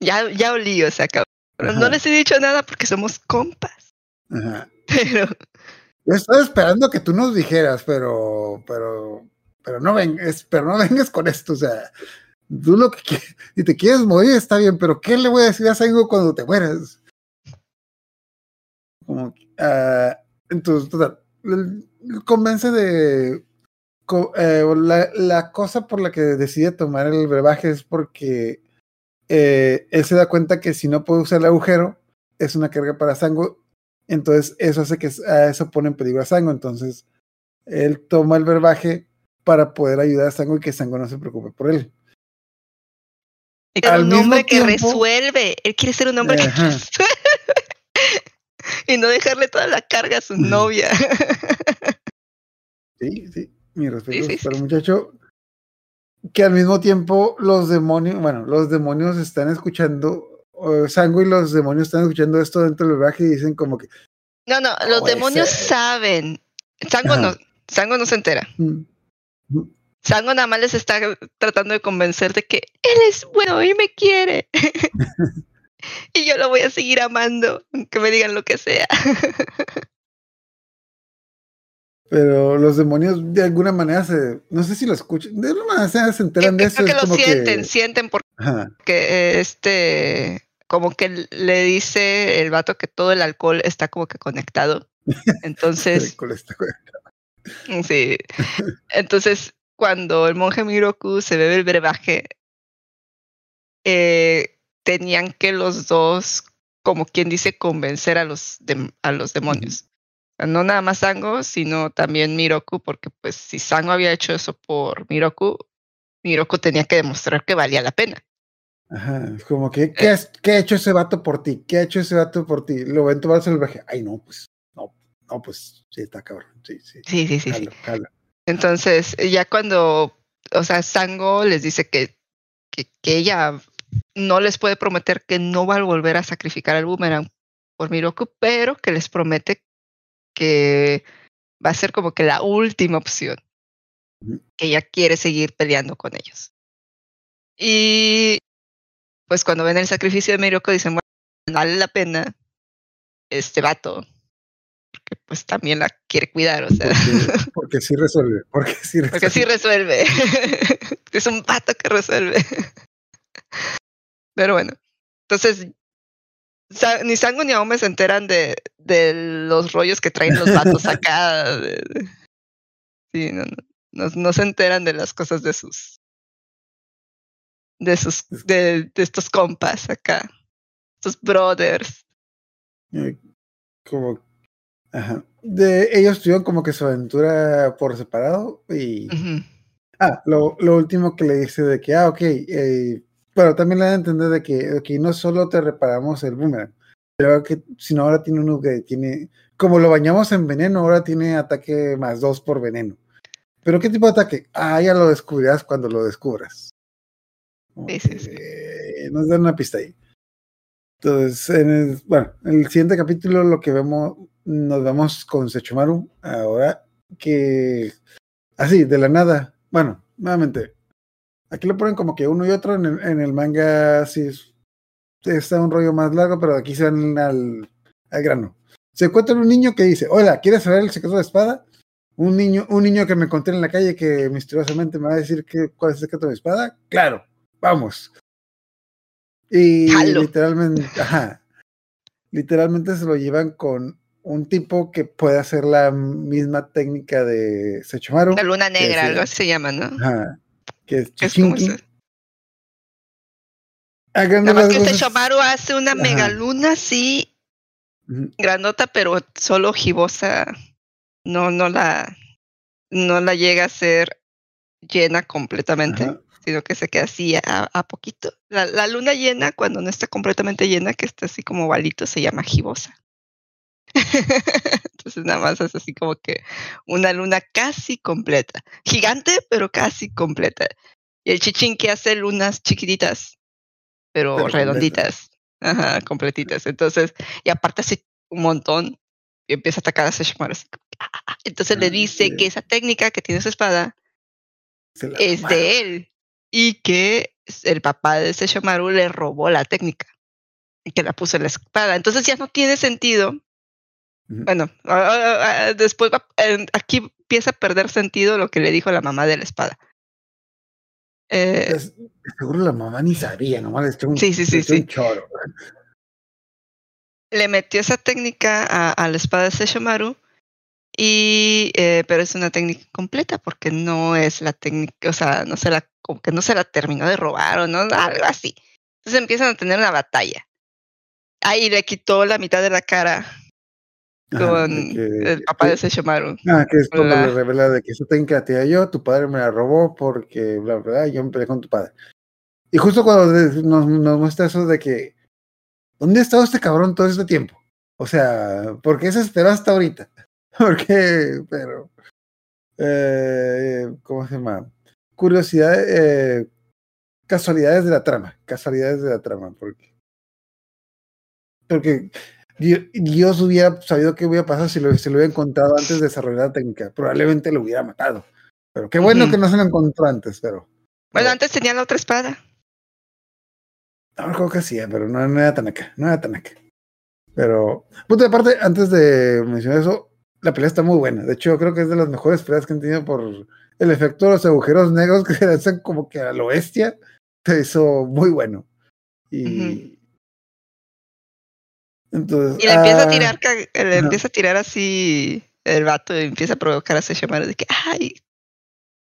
Ya, ya olí, o sea, cabrón. Ajá. No les he dicho nada porque somos compas. Ajá. Pero Yo estaba esperando que tú nos dijeras, pero, pero, pero no vengas, pero no [laughs] vengas con esto, o sea, tú lo que quieres, si te quieres morir está bien, pero ¿qué le voy a decir a Sango cuando te mueras? Como, ah, entonces, total, convence de, eh, la, la cosa por la que decide tomar el brebaje es porque eh, él se da cuenta que si no puede usar el agujero, es una carga para Sango Entonces, eso hace que a eso pone en peligro a Sango. Entonces, él toma el verbaje para poder ayudar a Sango y que Sango no se preocupe por él. Es Al un hombre que tiempo- resuelve. Él quiere ser un hombre que resuelve. Y no dejarle toda la carga a su novia. Sí, sí, mi respeto Sí, sí, para el muchacho. Que al mismo tiempo los demonios, bueno, los demonios están escuchando, Sango y los demonios están escuchando esto dentro del verbaje y dicen como que, No, no, los demonios ser. saben. Sango no. Sango no se entera. "Mm, mm, Sango nada más les está tratando de convencer de que él es bueno y me quiere. [laughs] [laughs] y yo lo voy a seguir amando, aunque me digan lo que sea. [laughs] pero los demonios de alguna manera se, no sé si lo escuchan, de alguna manera se enteran de Creo eso. que es lo sienten, que, sienten porque este, como que le dice el vato que todo el alcohol está como que conectado. [laughs] Entonces, con esta cosa. sí. Entonces, cuando el monje Miroku se bebe el brebaje, eh, tenían que los dos, como quien dice, convencer a los, dem- a los demonios. O sea, no nada más Sango, sino también Miroku, porque pues si Sango había hecho eso por Miroku, Miroku tenía que demostrar que valía la pena. Ajá, es como que, ¿qué, has- qué ha hecho ese vato por ti? ¿Qué ha hecho ese vato por ti? Lo ven tomar salvaje. Ay, no, pues, no, no, pues, sí, está cabrón. Sí, sí. Sí, sí, sí, sí. jalo, jalo. Entonces, ya cuando, o sea, Sango les dice que, que, que ella no les puede prometer que no va a volver a sacrificar el boomerang por Miroku, pero que les promete que va a ser como que la última opción, que ella quiere seguir peleando con ellos. Y pues cuando ven el sacrificio de Miroku dicen, bueno, vale la pena este vato, porque pues también la quiere cuidar, o sea. Porque, [laughs] porque sí resuelve, porque sí resuelve. Porque sí resuelve. [laughs] es un pato que resuelve. Pero bueno, entonces ni Sango ni Aome se enteran de, de los rollos que traen los vatos [laughs] acá. sí, no, no, no, se enteran de las cosas de sus de sus de, de estos compas acá, estos brothers. Eh, como, ajá. De, ellos tuvieron como que su aventura por separado y... Ah, lo, lo último que le dice de que, ah, ok, eh, pero también le da a entender de que, no solo te reparamos el boomerang, pero que, sino ahora tiene uno que tiene, como lo bañamos en veneno, ahora tiene ataque más dos por veneno. ¿Pero qué tipo de ataque? Ah, ya lo descubrirás cuando lo descubras. Sí, sí, sí. eh, nos dan una pista ahí. Entonces, en el, bueno, en el siguiente capítulo lo que vemos, nos vemos con Sechomaru, ahora que, así, de la nada, bueno, nuevamente, aquí lo ponen como que uno y otro, en el, en el manga sí es- está un rollo más largo, pero aquí se van al, al grano. Se encuentra un niño que dice, hola, ¿quieres saber el secreto de la espada? Un niño, un niño que me encontré en la calle que misteriosamente me va a decir que, cuál es el secreto de espada. Claro, vamos. Y literalmente, [laughs] ajá, literalmente se lo llevan con un tipo que puede hacer la misma técnica de Sechomaru. La luna negra, algo así se llama, ¿no? Ajá, que es es Nada más que rasgos ese es- Shomaru hace una Ajá. megaluna así Ujú, grandota, pero solo ojivosa. No, no la, no la llega a ser llena completamente, ajá. sino que se queda así a, a poquito. La, la luna llena, cuando no está completamente llena, que está así como ovalito, se llama gibosa. [laughs] Entonces nada más es así como que una luna casi completa. Gigante, pero casi completa. Y el chichín que hace lunas chiquititas, pero, Pero redonditas. Ajá, completitas. Entonces, y aparte hace un montón y empieza a atacar a que, ah, ah, ah. Entonces le dice sí. que esa técnica que tiene su espada es tomaron. de él y que el papá de Sesshomaru le robó la técnica y que la puso en la espada. Entonces ya no tiene sentido. Bueno, después va- aquí empieza a perder sentido lo que le dijo la mamá de la espada. Eh, seguro la mamá ni sabía, nomás le un, Sí, sí, sí, sí. un choro. le metió esa técnica a, a la espada de Sesshomaru y eh, pero es una técnica completa porque no es la técnica, o sea, no se la como que no se la terminó de robar o no, algo así. Entonces empiezan a tener una batalla. Ahí le quitó la mitad de la cara con que- el papá de Sesshomaru. Ah, que es cuando le revela de que esa técnica te yo, tu padre me la robó porque bla bla, bla, yo me peleé con tu padre. Y justo cuando nos, nos muestra eso de que ¿dónde ha estado este cabrón todo este tiempo? O sea, ¿por qué se esperó hasta ahorita? [laughs] Porque, pero eh, ¿cómo se llama? Curiosidad, eh, casualidades de la trama, casualidades de la trama, porque porque Dios hubiera sabido qué hubiera pasado si lo, si lo hubiera encontrado antes de desarrollar la técnica. Probablemente lo hubiera matado. Pero qué bueno que no se lo encontró antes, pero. Bueno, antes tenía la otra espada. No me acuerdo que hacía, pero no, no era tan acá, no era tan acá. Pero, punto de aparte, antes de mencionar eso, la pelea está muy buena. De hecho, creo que es de las mejores peleas que han tenido por el efecto de los agujeros negros [laughs] que se hacen como que a lo bestia. Se hizo muy bueno. Y. Entonces. Y le empieza a ah, tirar, ca- le empieza a tirar así el vato y empieza a provocar a Sesshomaru de que, ay,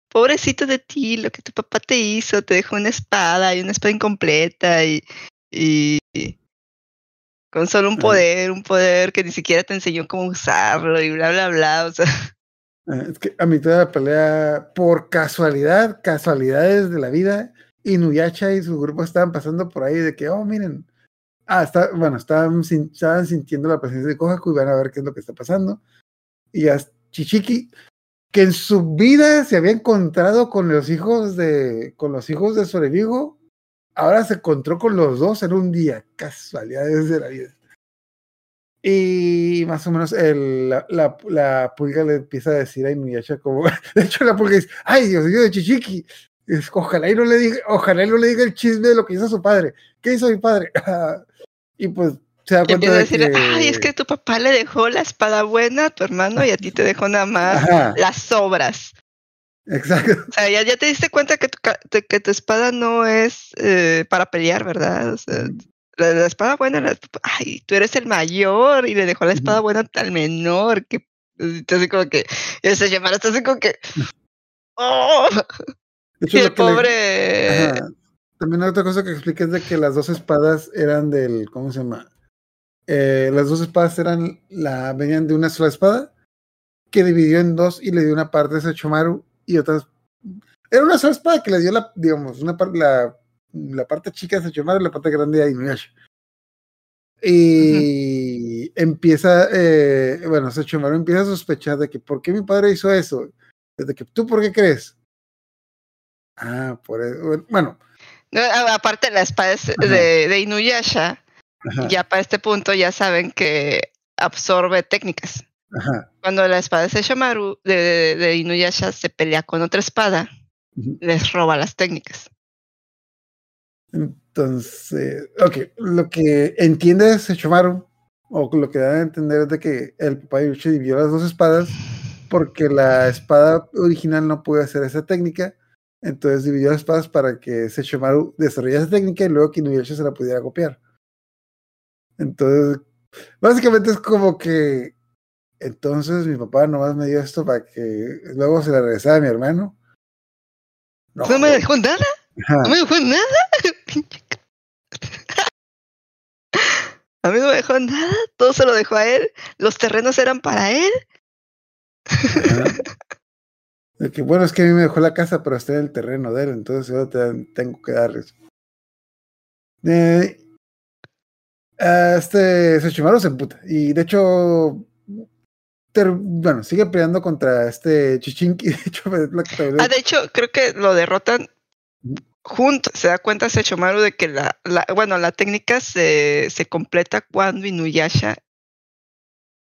pobrecito de ti, lo que tu papá te hizo, te dejó una espada y una espada incompleta y, y con solo un Ajá. poder, un poder que ni siquiera te enseñó cómo usarlo y bla, bla, bla. O sea, Eh, Es que a mitad de la pelea, por casualidad, casualidades de la vida, Inuyasha y su grupo estaban pasando por ahí de que, oh, miren. Ah, está, bueno, estaban, estaban sintiendo la presencia de Kohaku y van a ver qué es lo que está pasando. Y ya Chichiki, que en su vida se había encontrado con los hijos de, con los hijos de Sorevigo, ahora se encontró con los dos en un día. Casualidades de la vida. Y más o menos el, la, la, la pulga le empieza a decir a Inuyasha como, [laughs] de hecho la pulga dice, ay Dios mío de Chichiki, Es- ojalá y no le diga, ojalá y no le diga el chisme de lo que hizo su padre. ¿Qué hizo mi padre? [laughs] y pues se da y cuenta de decirle, que... ay, es que tu papá le dejó la espada buena a tu hermano y a ti te dejó nada más Ajá, las sobras. exacto. O sea, ya, ya te diste cuenta que tu, que tu espada no es eh, para pelear, ¿verdad? O sea, la, la espada buena, la- ay, tú eres el mayor y le dejó la espada buena al menor, que entonces como que, ese llamar así como que, [laughs] oh, y el le- pobre. También otra cosa que explica es de que las dos espadas eran del, ¿cómo se llama? Eh, las dos espadas eran la, venían de una sola espada que dividió en dos y le dio una parte a Sechomaru y otras. Era una sola espada que le dio la, digamos, una parte, la, la parte chica a Sechomaru y la parte grande a Inuyasha. Y empieza, eh, bueno, Sechomaru empieza a sospechar de que, ¿por qué mi padre hizo eso? Desde que, ¿tú por qué crees? Ah, por eso. Bueno, aparte la espada es de, de Inuyasha, ajá, ya para este punto ya saben que absorbe técnicas. ajá. Cuando la espada de Sesshomaru de, de, de Inuyasha se pelea con otra espada, les roba las técnicas. Entonces, ok, lo que entiende Sechomaru, o lo que da a entender es de que el papá de Yuchi dividió las dos espadas porque la espada original no puede hacer esa técnica, entonces dividió las espadas para que Sechomaru desarrollara esa técnica y luego que Inuyasha se la pudiera copiar. Entonces, básicamente es como que, entonces mi papá nomás me dio esto para que luego se la regresara a mi hermano. No me dejó nada, no me dejó nada. [laughs] [laughs] A mí no me dejó nada, todo se lo dejó a él. Los terrenos eran para él. Ajá. [laughs] De que, bueno, es que a mí me dejó la casa, pero está en el terreno de él, entonces yo te- tengo que darles. Eh, este se emputa. Y de hecho, ter- bueno, sigue peleando contra este Chichinki. [laughs] De hecho, es la que te- Ah, de hecho, creo que lo derrotan juntos. Se da cuenta Sechomaru de que la, la- bueno, la técnica se, se completa cuando Inuyasha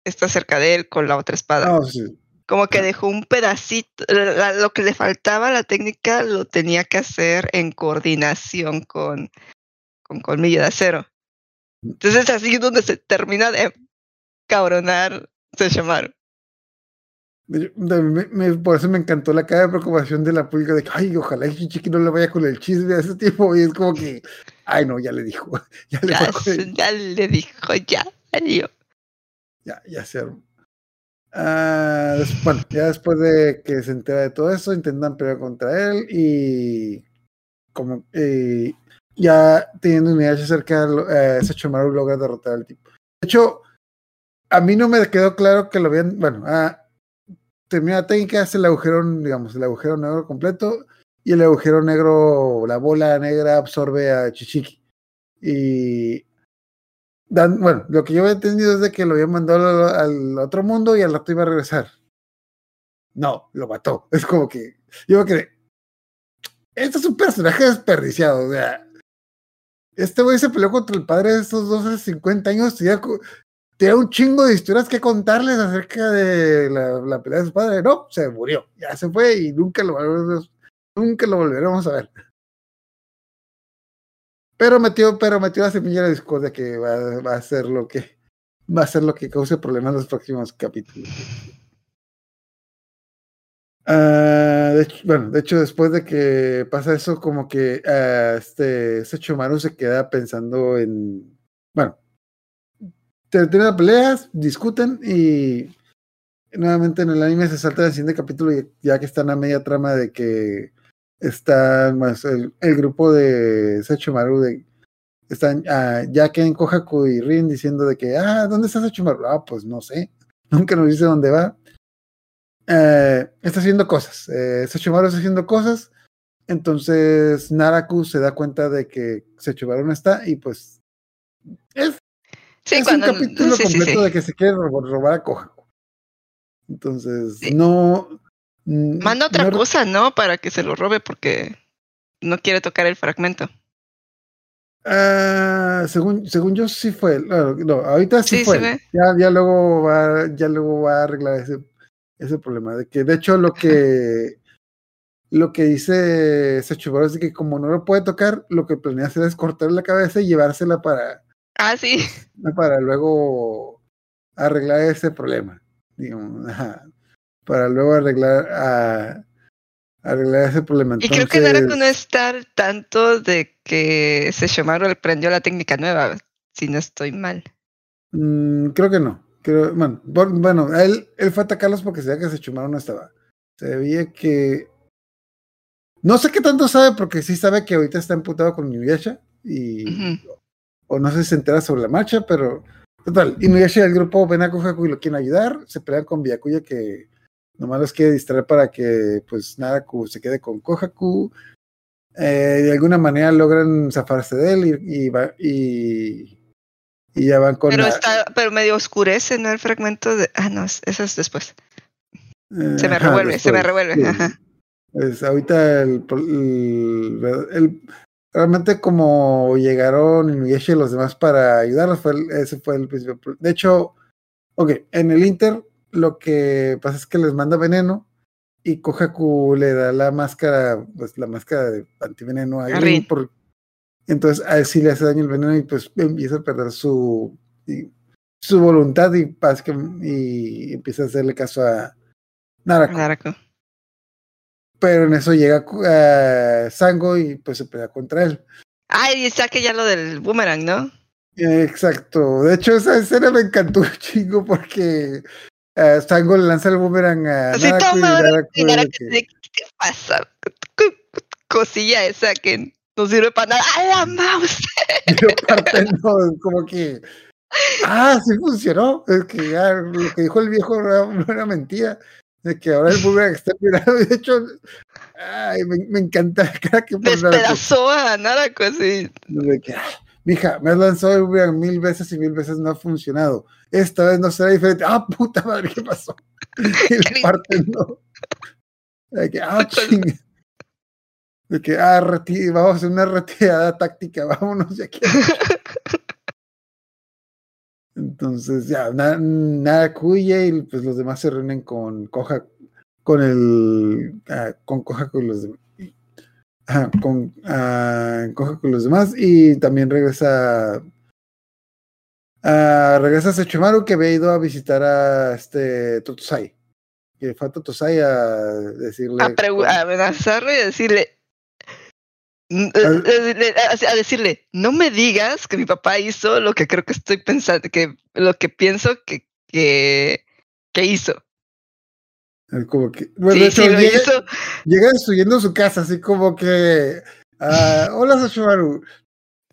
está cerca de él con la otra espada. No, sí. Como que dejó un pedacito, la- lo que le faltaba a la técnica lo tenía que hacer en coordinación con, con Colmillo de Acero. Entonces así es donde se termina de cabronar me- me- por eso me encantó la cara de preocupación de la pública de que, ay, ojalá y Chiqui no le vaya con el chisme a ese tipo. Y es como que, ay, no, ya le dijo. [laughs] Ya le, Ya, se- ya dijo, ya salió. ya, ya se armó. Ah, bueno, ya después de que se entera de todo eso, intentan pelear contra él y como eh, ya teniendo unidades cerca, eh, Sechomaru logra derrotar al tipo. De hecho, a mí no me quedó claro que lo habían, bueno, ah, termina la técnica, hace el agujero, digamos, el agujero negro completo y el agujero negro, la bola negra absorbe a Chichiki. Y bueno, lo que yo había entendido es de que lo habían mandado al, otro mundo y al rato iba a regresar. No, lo mató. [laughs] Es como que yo me. Este es un personaje desperdiciado. O sea, este güey se peleó contra el padre de estos dos hace 50 años. Tenía, tenía un chingo de historias que contarles acerca de la, la pelea de su padre. No, se murió. Ya se fue y nunca lo, nunca lo volveremos a ver. Pero metió, pero metió la semilla de discordia que va, a ser lo que va a ser lo que cause problemas en los próximos capítulos. Ah, bueno, de hecho, después de que pasa eso, como que ah, este Sechomaru se queda pensando en. Bueno, te- tienen las peleas, discuten y nuevamente en el anime se salta el siguiente capítulo ya que están a media trama de que están más el, el grupo de Sechomaru de están ah, ya que en Kohaku y Rin diciendo de que ah ¿dónde está Sechomaru? Ah, pues no sé, [laughs] nunca nos dice dónde va. Eh, está haciendo cosas. Eh, Sechomaru está haciendo cosas. Entonces Naraku se da cuenta de que Sechomaru no está y pues es, Sí, es cuando. un capítulo sí, completo sí. de que se quiere ro- robar a Kohaku. Entonces, no. Mm, Manda otra no- cosa, ¿no? Para que se lo robe porque no quiere tocar el fragmento. Ah, según, según yo sí fue. No, no, ahorita sí, Sí, fue. sí ya, ya luego va, ya luego va a arreglar ese, ese problema. De que de hecho lo que lo que dice Sechubaru es que como no lo puede tocar, lo que planea hacer es cortarle la cabeza y llevársela para, Ah, sí. [laughs] para luego arreglar ese problema. Digamos, ajá, para luego arreglar a arreglar ese problema. Y creo que Naraku no Entonces, está al tanto de que Sesshomaru aprendió la técnica nueva, si no estoy mal. Mm, creo que no. Creo, bueno, bueno, él, él fue a atacarlos porque se veía que Sechumaru no estaba. Se veía que. No sé qué tanto sabe, porque sí sabe que ahorita está emputado con Inuyasha. Y. O no sé si se entera sobre la marcha, pero. Total, Inuyasha y el grupo ven a Kohaku y lo quieren ayudar. Se pelean con Byakuya que nomás los quiere distraer para que pues Naraku se quede con Kohaku. Eh, de alguna manera logran zafarse de él y, y, va- y, y ya van con Pero la- está, pero medio oscurece, ¿no? El fragmento de. Ah, no, eso es después. Se me Ajá, revuelve, se me revuelve. sí. Ajá. Pues ahorita el, el- el- realmente como llegaron Inuyasha y los demás para ayudarlos, fue el- ese fue el principio. De hecho, ok, en el Inter lo que pasa es que les manda veneno y Kohaku le da la máscara, pues la máscara de antiveneno a por- entonces a él sí le hace daño el veneno y pues empieza a perder su y- su voluntad y, y empieza a hacerle caso a Naraku Naraku. pero en eso llega eh, Sango y pues se pelea contra él. Ah, y saque ya lo del boomerang, ¿no? Exacto. De hecho, esa escena me encantó un chingo porque Sango le lanza el boomerang a Así Naraku toma, y Naraku que- ¿qué pasa? ¿Qué cosilla esa que no sirve para nada? ¡A la mouse! [laughs] y lo parten, ¿no? Es como que ah, sí funcionó. Es que ya lo que dijo el viejo no era, mentira. De que ahora el boomerang está mirando. [laughs] De hecho, ay, me, me encanta [laughs] cada que pone Naraku. Despedazó a Naraku así. Que, "Ah, mija, me has lanzado el boomerang mil veces y mil veces no ha funcionado. Esta vez no será diferente. Ah, puta madre, ¿qué pasó? [laughs] Y le parten, ¿no? De que, ah, [laughs] chinga. De que, ah, reti- vamos a hacer una retirada táctica, [laughs] vámonos de aquí. Entonces, ya, na- nada cuye y pues los demás se reúnen con Kohaku, con el, ah, con Kohaku y los demás. Ajá, con ah, Kohaku y los demás y también regresa ah, regresa Sechumaru que había ido a visitar a este Totosai que fue a Totosai a decirle A, a amenazarlo y a decirle. A a decirle, no me digas que mi papá hizo lo que creo que estoy pensando, que lo que pienso que, que, que hizo. como que bueno, Sí, hecho, llega, hizo. llega destruyendo su casa así como que ah, hola Sechumaru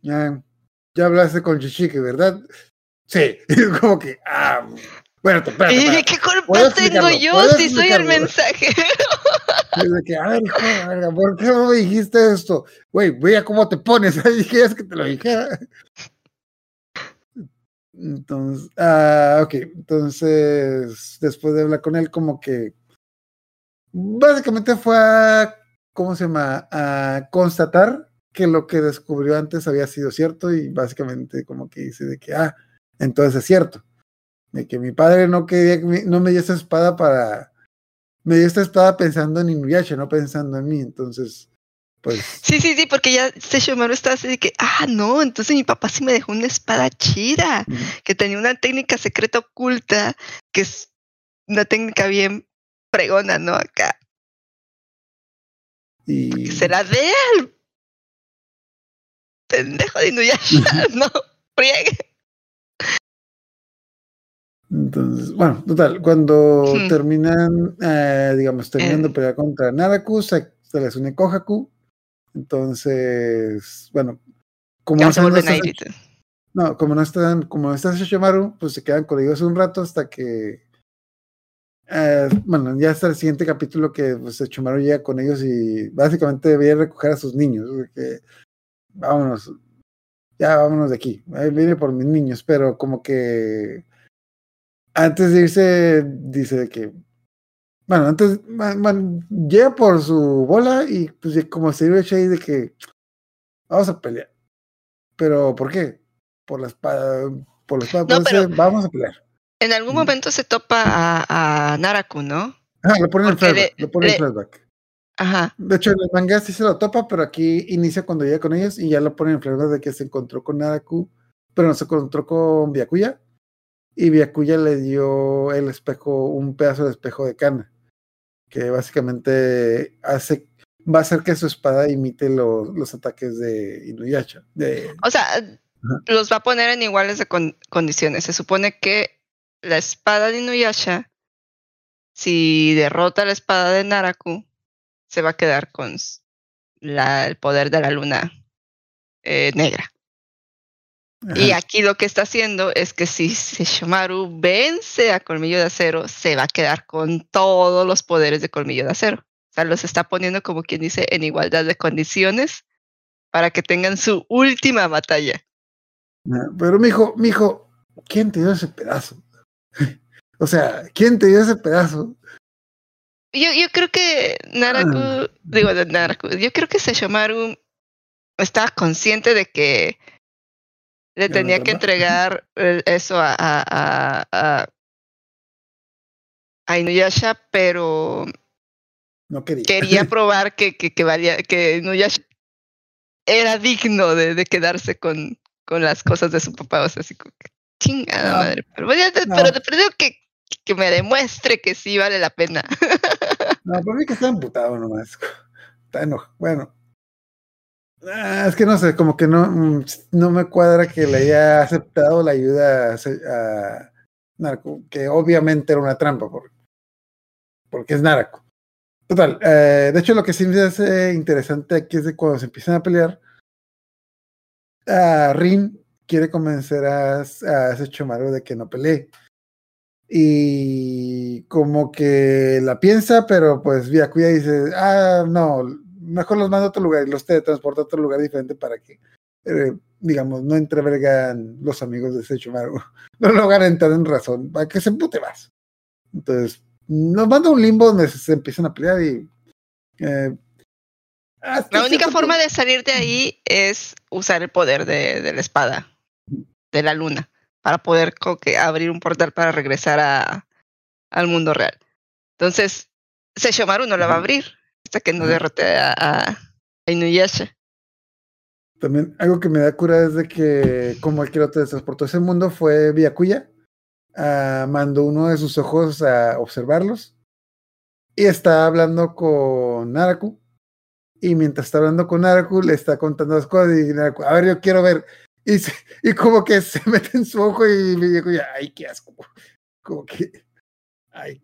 ya, ya hablaste con Chichiki ¿verdad? Sí, [laughs] como que, ah, bueno, espérate, espérate. ¿Qué culpa ¿Puedes tengo yo ¿Puedes si soy el mensajero? [laughs] Y de que, a ver, hijo de la verga, ¿por qué no me dijiste esto? Güey, vea cómo te pones. [laughs] Ahí querías que te lo dijera. Entonces, ah, ok. Entonces, después de hablar con él, como que básicamente fue a, ¿cómo se llama? A constatar que lo que descubrió antes había sido cierto y básicamente como que dice de que, ah, entonces es cierto. De que mi padre no quería, que me- no me dio esta espada para, me dio esta espada pensando en Inuyasha, no pensando en mí. Entonces, pues, Sí, sí, sí, porque ya Sesshomaru está así de que, ah, no, entonces mi papá sí me dejó una espada chida, que tenía una técnica secreta oculta, que es una técnica bien pregona, ¿no? Acá, y que se la dé al pendejo de Inuyasha, [laughs] no, friegue. Entonces, bueno, total, cuando Hmm. terminan, eh, digamos, terminando Eh. de pelear contra Naraku, se, se les une Kohaku. Entonces, bueno, como no, se están- no vuelven como no están, como no está Sesshomaru, pues se quedan con ellos un rato hasta que, eh, bueno, ya hasta el siguiente capítulo que pues, Sesshomaru llega con ellos y básicamente debía recoger a sus niños, vámonos, ya vámonos de aquí, viene por mis niños, pero como que antes de irse dice de que, bueno, antes, man- man, llega por su bola y pues como se iba ahí de que vamos a pelear. Pero ¿por qué? Por la espada, por la espada, No, pero- vamos a pelear. En algún momento se topa a, a Naraku, ¿no? Ah, lo ponen en flashback, le- lo ponen en le- flashback. Ajá. De hecho, en el manga sí se lo topa, pero aquí inicia cuando llega con ellos y ya lo ponen en flashback de que se encontró con Naraku, pero no se encontró con Byakuya. Y Byakuya le dio el espejo, un pedazo de espejo de Kana, que básicamente hace, va a hacer que su espada imite los, los ataques de Inuyasha. De, O sea, los va a poner en iguales de con- condiciones. Se supone que la espada de Inuyasha, si derrota la espada de Naraku, se va a quedar con la- el poder de la luna eh, negra. Y aquí lo que está haciendo es que si Sesshomaru vence a Colmillo de Acero, se va a quedar con todos los poderes de Colmillo de Acero. O sea, los está poniendo como quien dice en igualdad de condiciones para que tengan su última batalla. Ah, Pero mijo, mijo, ¿quién te dio ese pedazo? [laughs] o sea, ¿quién te dio ese pedazo? Yo, yo creo que Naraku, Ah. digo de Naraku, yo creo que Sesshomaru estaba consciente de que le tenía que [laughs] entregar eh, eso a, a, a, a, a Inuyasha, pero No quería. quería [laughs] probar que, que, que valía, que Inuyasha era digno de, de quedarse con, con las cosas de su papá. O sea, así como que chingada No. madre. Pero, No. pero que, que me demuestre que sí vale la pena. [laughs] No, por mí que está emputado nomás. Está enojado. Bueno. Ah, es que no sé, como que no, mm, no me cuadra que le haya aceptado la ayuda a, Narco, que obviamente era una trampa, por- porque es Narco. Total, eh, de hecho lo que sí me hace interesante aquí es de cuando se empiezan a pelear, Rin quiere convencer a, a Sechomaru de que no pelee. Y como que la piensa, pero pues Byakuya dice, ah, no, mejor los mando a otro lugar y los teletransporta a otro lugar diferente para que, eh, digamos, no entrevergan los amigos de Sechomaru. [laughs] No logran entrar en razón, para que se empute más. Entonces, nos manda un limbo donde se, empiezan a pelear y... eh, La única forma de salir de ahí es usar el poder de, de la espada, de la luna, para poder que abrir un portal para regresar a, al mundo real. Entonces, Sesshomaru no la va a abrir hasta que no derrote a, a, Inuyasha. También algo que me da cura es de que como el que lo transportó ese mundo fue Byakuya. ah, mandó uno de sus ojos a observarlos y está hablando con Naraku. Y mientras está hablando con Naraku, le está contando las cosas y Naraku, a ver, yo quiero ver. Y, se- y como que se [laughs] mete en su ojo y Byakuya, ay, qué asco. Como que, ay,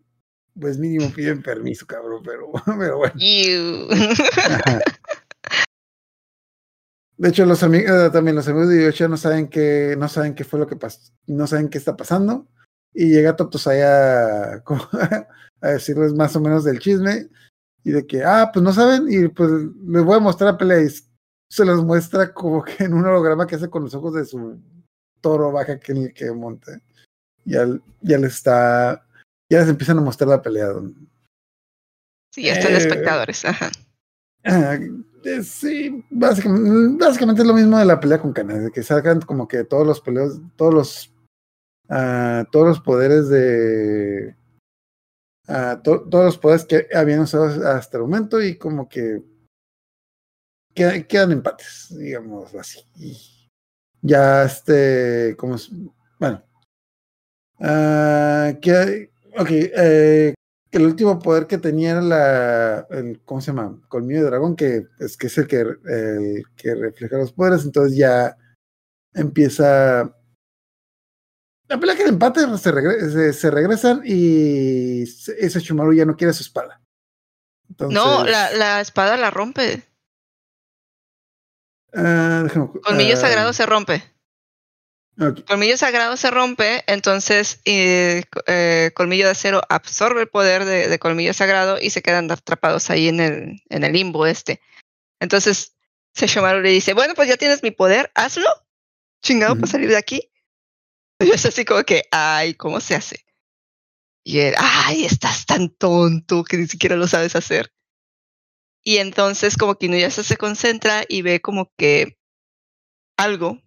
pues mínimo piden permiso, cabrón, pero, [laughs] pero bueno. [laughs] De hecho, los amigos, también los amigos de Yoshia no saben qué, no saben qué fue lo que pasó, no saben qué está pasando. Y llega Totosai a, [laughs] a decirles más o menos del chisme. Y de que, ah, pues no saben, y pues les voy a mostrar la pelea. Y se los muestra como que en un holograma que hace con los ojos de su toro baja que en el que monta. Ya, ya les está, ya les empiezan a mostrar la pelea. Sí, ya están Eh, espectadores. Ajá. Eh, sí, básicamente, básicamente es lo mismo de la pelea con Kana, de que salgan como que todos los peleos, todos los ah, todos los poderes de ah, to- todos los poderes que habían usado hasta el momento y como que quedan, quedan empates, digamos así. Y ya este, como bueno, que, ok, eh, el último poder que tenía era la, el, ¿cómo se llama? Colmillo de dragón, que es, que es el, que, el que refleja los poderes, entonces ya empieza... La pelea que el empate se, regre- se, se regresan y se- ese Chumaru ya no quiere su espada. Entonces, No, la, la espada la rompe. ah, déjame- Colmillo ah, sagrado se rompe. Colmillo sagrado se rompe, entonces eh, co- eh, Colmillo de acero absorbe el poder de, de Colmillo sagrado y se quedan atrapados ahí en el, en el limbo este. Entonces Sesshomaru le dice, bueno, pues ya tienes mi poder, hazlo. Chingado para Ujú. salir de aquí. Y [laughs] es así como que, ay, ¿cómo se hace? Y él, ay, estás tan tonto que ni siquiera lo sabes hacer. Y entonces como que Inuyasha se concentra y ve como que algo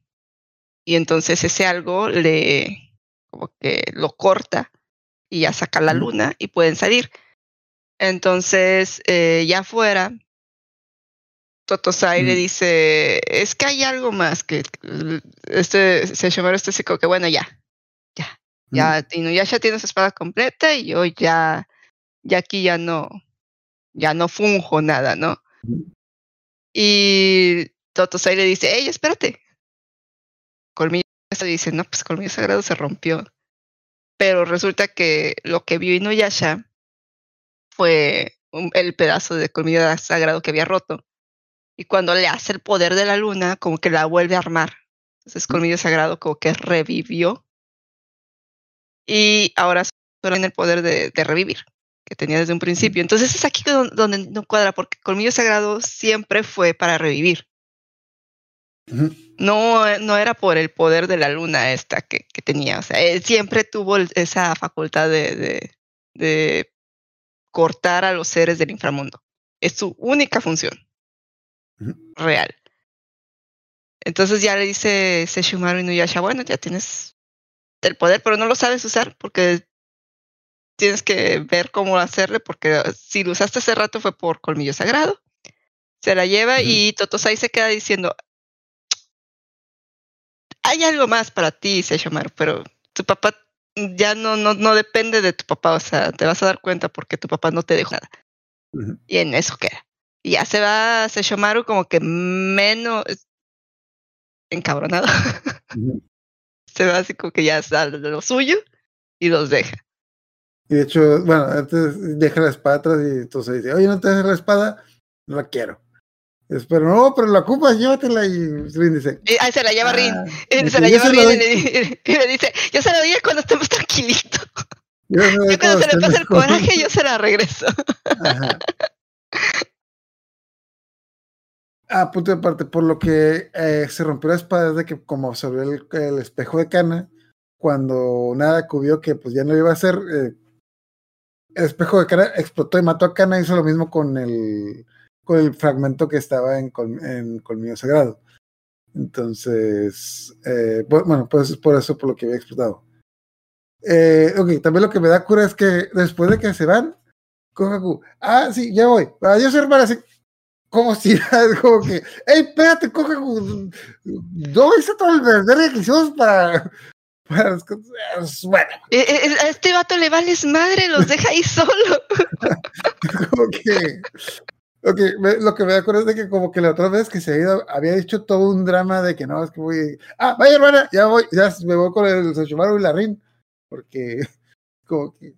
y entonces ese algo le como que lo corta y ya saca la luna y pueden salir. Entonces, eh, ya afuera, Totosai le Ujú. dice, es que hay algo más que este se llama este como que bueno, ya, ya, ya, Inuyasha tiene su espada completa y yo ya, ya aquí ya no, ya no funjo nada, ¿no? Y Totosai le dice, hey, espérate. Colmillo dice, no, pues Colmillo Sagrado se rompió. Pero resulta que lo que vio Inuyasha fue un- el pedazo de Colmillo Sagrado que había roto. Y cuando le hace el poder de la luna, como que la vuelve a armar. Entonces Colmillo Sagrado como que revivió. Y ahora solo tiene el poder de, de revivir, que tenía desde un principio. Entonces es aquí don- donde no cuadra, porque Colmillo Sagrado siempre fue para revivir. No, eh, no era por el poder de la luna esta que, que tenía. O sea, él siempre tuvo esa facultad de, de, de cortar a los seres del inframundo. Es su única función real. Entonces ya le dice Sesshomaru Inuyasha, bueno, ya tienes el poder, pero no lo sabes usar porque tienes que ver cómo hacerle, porque si lo usaste hace rato fue por colmillo sagrado. Se la lleva Ujú. y Totosai se queda diciendo, hay algo más para ti, Sesshomaru, pero tu papá ya no, no, no depende de tu papá, o sea, te vas a dar cuenta porque tu papá no te dejó nada. Y en eso queda. Y ya se va Sesshomaru como que menos encabronado. [laughs] Se va así como que ya sale de lo suyo y los deja. Y de hecho, bueno, antes deja la espada atrás y entonces dice, oye, no te haces la espada, no la quiero. Es, pero no, pero la ocupas, llévatela y Rin dice, Y ahí se la lleva Rin. "Ah, ok, se la lleva Rin y le, di- [laughs] y le dice, yo se la doy cuando estemos tranquilitos. yo cuando se le pase el mejor". coraje, yo se la regreso. Ajá. Ah, punto de parte, por lo que eh, se rompió la espada es de que como sobre el, el espejo de Cana, cuando nada vio que pues ya no iba a hacer, eh, el espejo de Cana explotó y mató a Cana, hizo lo mismo con el, el fragmento que estaba en, Col- en Colmillo Sagrado. Entonces, eh, bu- bueno, pues es por eso por lo que había explotado. Eh, ok, también lo que me da cura es que después de que se van, Kohaku, ah, sí, ya voy, adiós hermana, así, como si [laughs] como que, hey, espérate, Kohaku, no hice todo el verder que hicimos para, para bueno, E- e- A este vato le vales madre, los deja ahí solo. [laughs] como que, ok, me- lo que me cura es de que como que la otra vez que se había, ido, había dicho todo un drama de que no, es que voy, ah, vaya hermana, ya voy, ya me voy con el Sashimaru y la Rin, porque [laughs] como que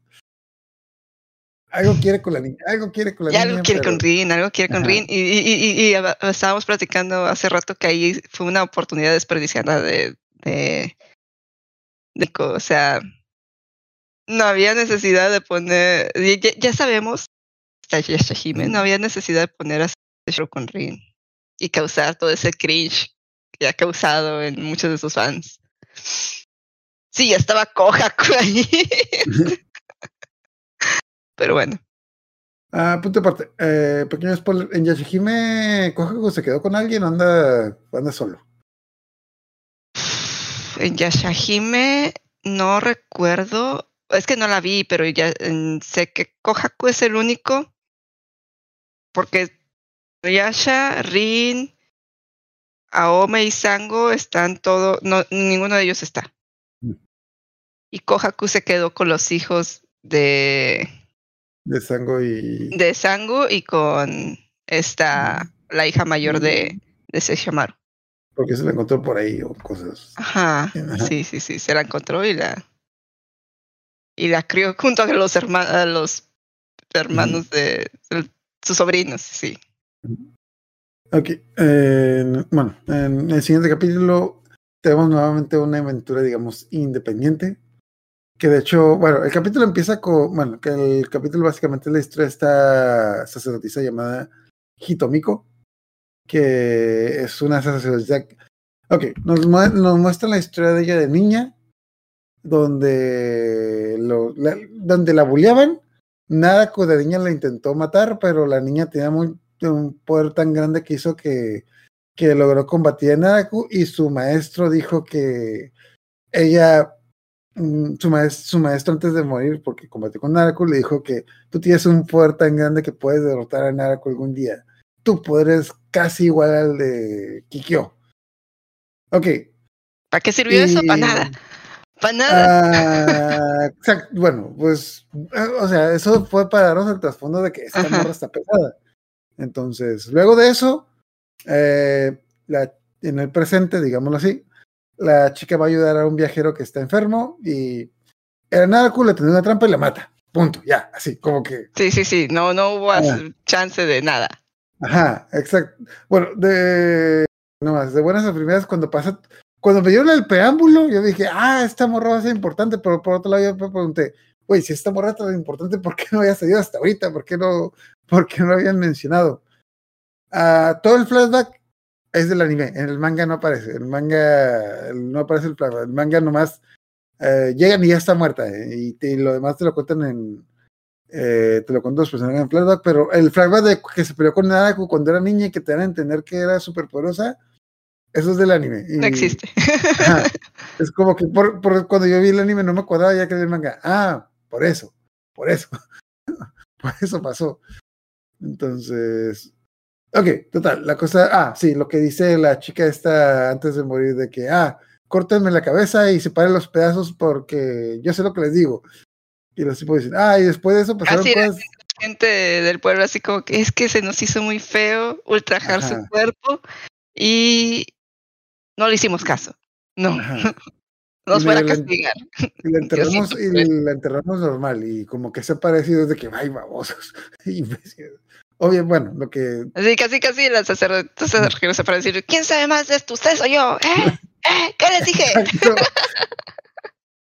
algo quiere con la niña, algo quiere con la Ya niña. algo quiere pero- con Rin, algo quiere con Ajá. Rin. Y, y, y- y estábamos platicando hace rato que ahí fue una oportunidad desperdiciada de, de, o sea, no había necesidad de poner, ya sabemos, está Yashahime, no había necesidad de poner a show con Rin y causar todo ese cringe que ha causado en muchos de sus fans. Sí, ya estaba Kohaku [laughs] ahí. Pero bueno. Ah, punto aparte. Eh, pequeño spoiler. En Yashihime, Kohaku se quedó con alguien o anda, anda solo. En Yashahime no recuerdo, es que no la vi, pero ya mm, sé que Kohaku es el único, porque Yasha, Rin, Aome y Sango están todo, no, ninguno de ellos está. Mm. Y Kohaku se quedó con los hijos de, De Sango y. de Sango y con esta, la hija mayor de, de Sesshomaru. Porque se la encontró por ahí o cosas. Ajá, Ajá. sí, sí, sí, se la encontró y la y la crió junto a los hermanos, a los hermanos de, de sus sobrinos, sí. Ok. bueno, en el siguiente capítulo tenemos nuevamente una aventura, digamos, independiente. Que de hecho, bueno, el capítulo empieza con. Bueno, que el capítulo básicamente es la historia de esta sacerdotisa llamada Hitomiko. Que es una sacerdotisa. Ok, nos, mue- nos muestra la historia de ella de niña. Donde, lo, la, donde la bulleaban. Nadako de niña la intentó matar, pero la niña tenía muy, un poder tan grande que hizo que, que logró combatir a Naraku y su maestro dijo que ella, mm, su, su maestro antes de morir, porque combatió con Naraku, le dijo que tú tienes un poder tan grande que puedes derrotar a Naraku algún día. Tu poder es casi igual al de Kikyo. Ok. ¿Para qué sirvió eso? Para nada. Para nada. Ah. Bueno, pues, eh, o sea, eso fue para darnos el trasfondo de que esta Ajá. morra está pesada. Entonces, luego de eso, eh, la, en el presente, digámoslo así, la chica va a ayudar a un viajero que está enfermo y el Naraku le tenía una trampa y la mata. Punto, ya, así, como que. Sí, sí, sí, no, no hubo Ah. chance de nada. Ajá, exacto. Bueno, de. No más, de buenas a primeras, cuando pasa. Cuando me dieron el preámbulo, yo dije, ah, esta morra va a ser importante, pero por otro lado yo me pregunté, güey, si esta morra es tan importante, ¿por qué no había salido hasta ahorita? ¿Por qué no, por qué no lo habían mencionado? Ah, todo el flashback es del anime, en el manga no aparece, el manga no aparece el flashback, el manga nomás eh, llegan y ya está muerta, eh, y, te- y lo demás te lo cuentan en, eh, te lo cuento los personajes en flashback, pero el flashback de que se peleó con Naraku cuando era niña y que te dan a entender que era súper poderosa, eso es del anime. y- No existe. Ajá. [laughs] Es como que por, por- cuando yo vi el anime no me acordaba ya que era el manga. Ah, por eso, por eso. [laughs] por eso pasó. Entonces, ok, total, la cosa, ah, sí, lo que dice la chica esta antes de morir de que, ah, córtenme la cabeza y separen los pedazos porque yo sé lo que les digo. Y los tipos dicen, ah, y después de eso pasaron Así cosas. Gente del pueblo así como que es que se nos hizo muy feo ultrajar su cuerpo y no le hicimos caso. No, Ajá. [laughs] nos Y fuera a castigar. Y la [laughs] enterramos, y la enterramos normal, y como que se ha parecido de que, ay, babosos. [laughs] Obvio, bueno, lo que Así casi casi las sacerdotes se para decir, ¿quién sabe más de esto? ¿Ustedes o yo? ¿Eh? ¿Eh? ¿Qué les dije?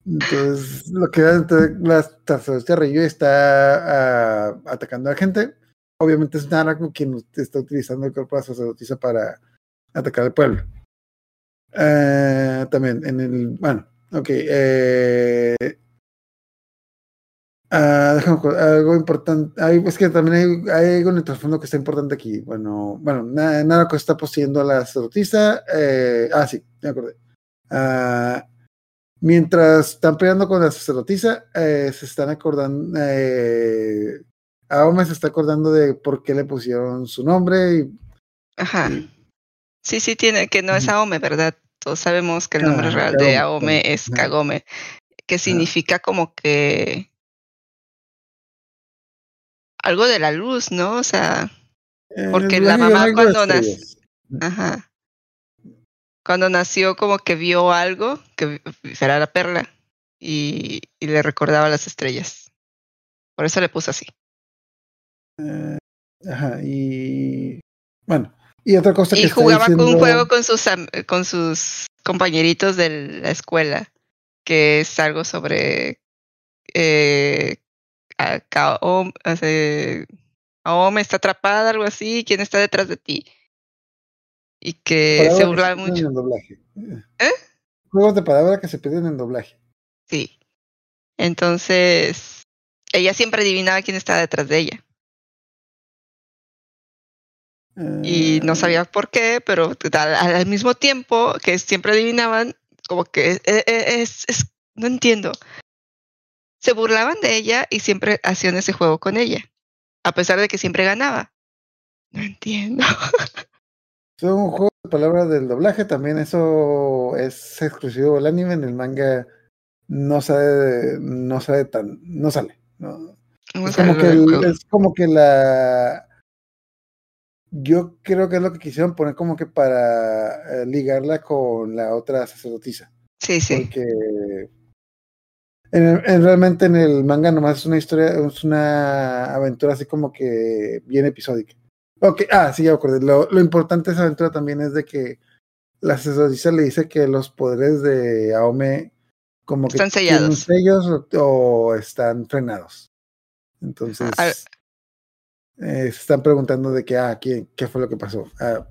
Entonces, lo que entonces, la sacerdotisa Ryu está ah, atacando a la gente. Obviamente es Naraku quien está utilizando el cuerpo de la sacerdotisa para atacar al pueblo. Eh, también en el. Bueno, ok. Eh, ah, algo importante. hay- es que también hay, hay algo en el trasfondo que está importante aquí. Bueno, bueno, Na- Naraku está poseyendo a la sacerdotisa. eh, ah, sí, me acordé. Ah, mientras están peleando con la sacerdotisa, eh, se están acordando. Eh, Aome se está acordando de por qué le pusieron su nombre. Y, Ajá. Sí, sí, tiene, que no es Aome, ¿verdad? Todos sabemos que el nombre Ah, real de Aome es. Kagome, que significa como que algo de la luz, ¿no? O sea, eh, Porque la mamá cuando nac- estrellas. ajá. Cuando nació como que vio algo, que era la perla, y, y le recordaba las estrellas. Por eso le puso así. Eh, ajá, y bueno, y otra cosa que Y está jugaba con un diciendo- juego con sus, am- con sus compañeritos de la escuela, que es algo sobre eh, Kaom- está atrapada, algo así, ¿quién está detrás de ti? Y que palabras se que burlaba pierden mucho. en doblaje. ¿Eh? Juegos de palabra que se pierden en doblaje. Sí. Entonces, ella siempre adivinaba quién estaba detrás de ella. Y no Eh, sabía por qué, pero al, al mismo tiempo que siempre adivinaban, como que eh, eh, es, es- no entiendo. Se burlaban de ella y siempre hacían ese juego con ella, a pesar de que siempre ganaba. No entiendo. [laughs] Son un juego de palabras del doblaje, también eso es exclusivo del anime, en el manga no sale, no sale tan, no sale. no. Es como, que el es como que la yo creo que es lo que quisieron poner como que para eh, ligarla con la otra sacerdotisa. Sí, sí. Porque en el- en- realmente en el manga nomás es una historia, es una aventura así como que bien episódica. Ok, ah, sí, ya me acordé. Lo, lo importante de esa aventura también es de que la sacerdotisa le dice que los poderes de Aome como que Están sellados. sellos o, o están frenados. Entonces, Al- eh, se están preguntando de que, ah, ¿quién, ¿qué fue lo que pasó? Ah,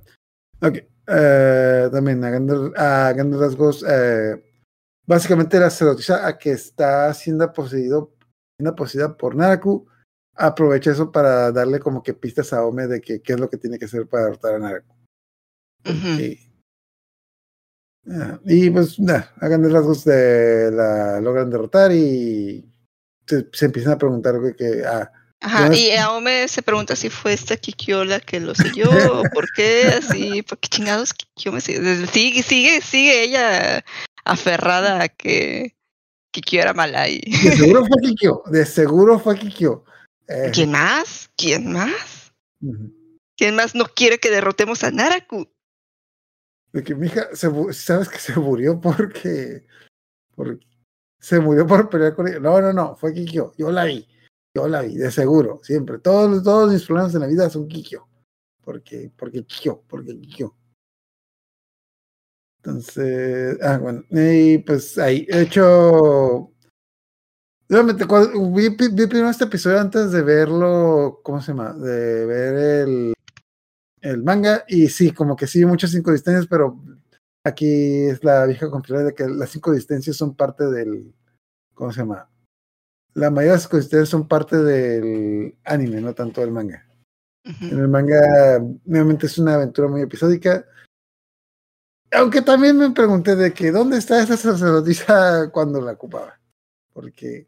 ok, eh, también a grandes, a grandes rasgos, eh, básicamente la sacerdotisa a que está siendo poseído, siendo poseída por Naraku, aprovecha eso para darle como que pistas a Ome de que qué es lo que tiene que hacer para derrotar a Naraku. Y, ah, y pues nada, a grandes rasgos de la logran derrotar y se, se empiezan a preguntar que, que ah, Ajá, y Aome se pregunta si fue esta Kikyo la que lo selló, [laughs] o por qué, así, por qué chingados Kikyo me sigue. Sigue, sigue, sigue ella aferrada a que Kikyo era mala y... de seguro fue Kikyo, de seguro fue Kikyo. Eh, ¿Quién más? ¿Quién más? ¿Quién más no quiere que derrotemos a Naraku? De que mi hija, se, sabes que se murió porque, porque se murió por pelear con ella. No, no, no, fue Kikyo. Yo la vi, yo la vi, de seguro, siempre. Todos, todos mis problemas en la vida son Kikyo. Porque, porque Kikyo, porque Kikyo. Entonces, ah, bueno, y pues ahí, de hecho, realmente, vi, vi primero este episodio antes de verlo, ¿cómo se llama? De ver el, el manga y sí, como que sí, muchas cinco distancias, pero aquí es la vieja confianza de que las cinco distancias son parte del, ¿cómo se llama? La mayoría de las distancias son parte del anime, no tanto del manga. En el manga, nuevamente es una aventura muy episódica. Aunque también me pregunté de que dónde está esa sacerdotisa cuando la ocupaba. Porque,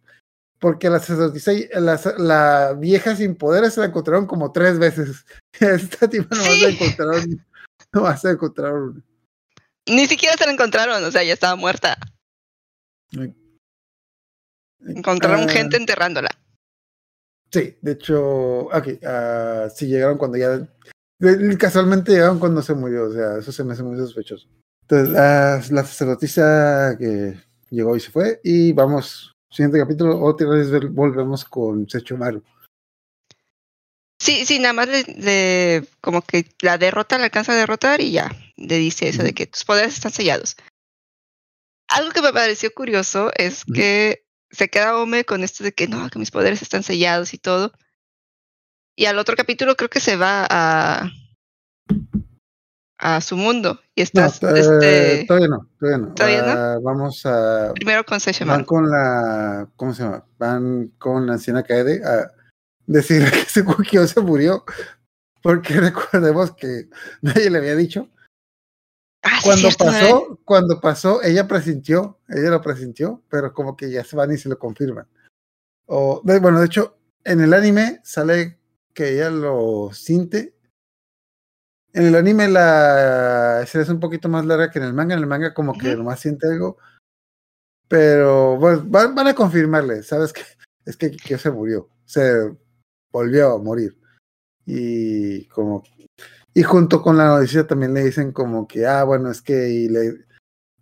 porque la sacerdotisa, la, la vieja sin poderes se la encontraron como tres veces. [laughs] Esta tipa nomás Sí. la encontraron, nomás la encontraron. Ni siquiera se la encontraron, o sea, ya estaba muerta. Encontraron Ah, gente enterrándola. Sí, de hecho, ok, ah, sí llegaron cuando ya, casualmente llegaron cuando se murió, o sea, eso se me hace muy sospechoso. Entonces, la, la sacerdotisa que llegó y se fue, y vamos, siguiente capítulo, otra vez vol- volvemos con Sechomaru. Sí, sí, nada más le, le- como que la derrota, la alcanza a derrotar y ya, le dice eso de que tus poderes están sellados. Algo que me pareció curioso es que se queda Ome con esto de que no, que mis poderes están sellados y todo. Y al otro capítulo creo que se va a a su mundo y estás este todavía no, todavía no. ¿Todavía no? Ah, vamos a, primero con van Sesshomaru. con la, ¿cómo se llama? Van con la anciana Kaede a decir [laughs] que ese Kukio se murió, porque [laughs] recordemos que nadie le había dicho. Ah, sí, cuando ¿eh? pasó, cuando pasó, ella presintió, ella lo presintió, pero como que ya se van y se lo confirman. O, de- bueno, de hecho, en el anime sale que ella lo siente. En el anime la escena es un poquito más larga que en el manga. En el manga como que Ujú. nomás siente algo. Pero bueno, van, van a confirmarle, ¿sabes qué? Es que Kikyo se murió, se volvió a morir. Y como y junto con la noticia también le dicen como que, ah, bueno, es que y le,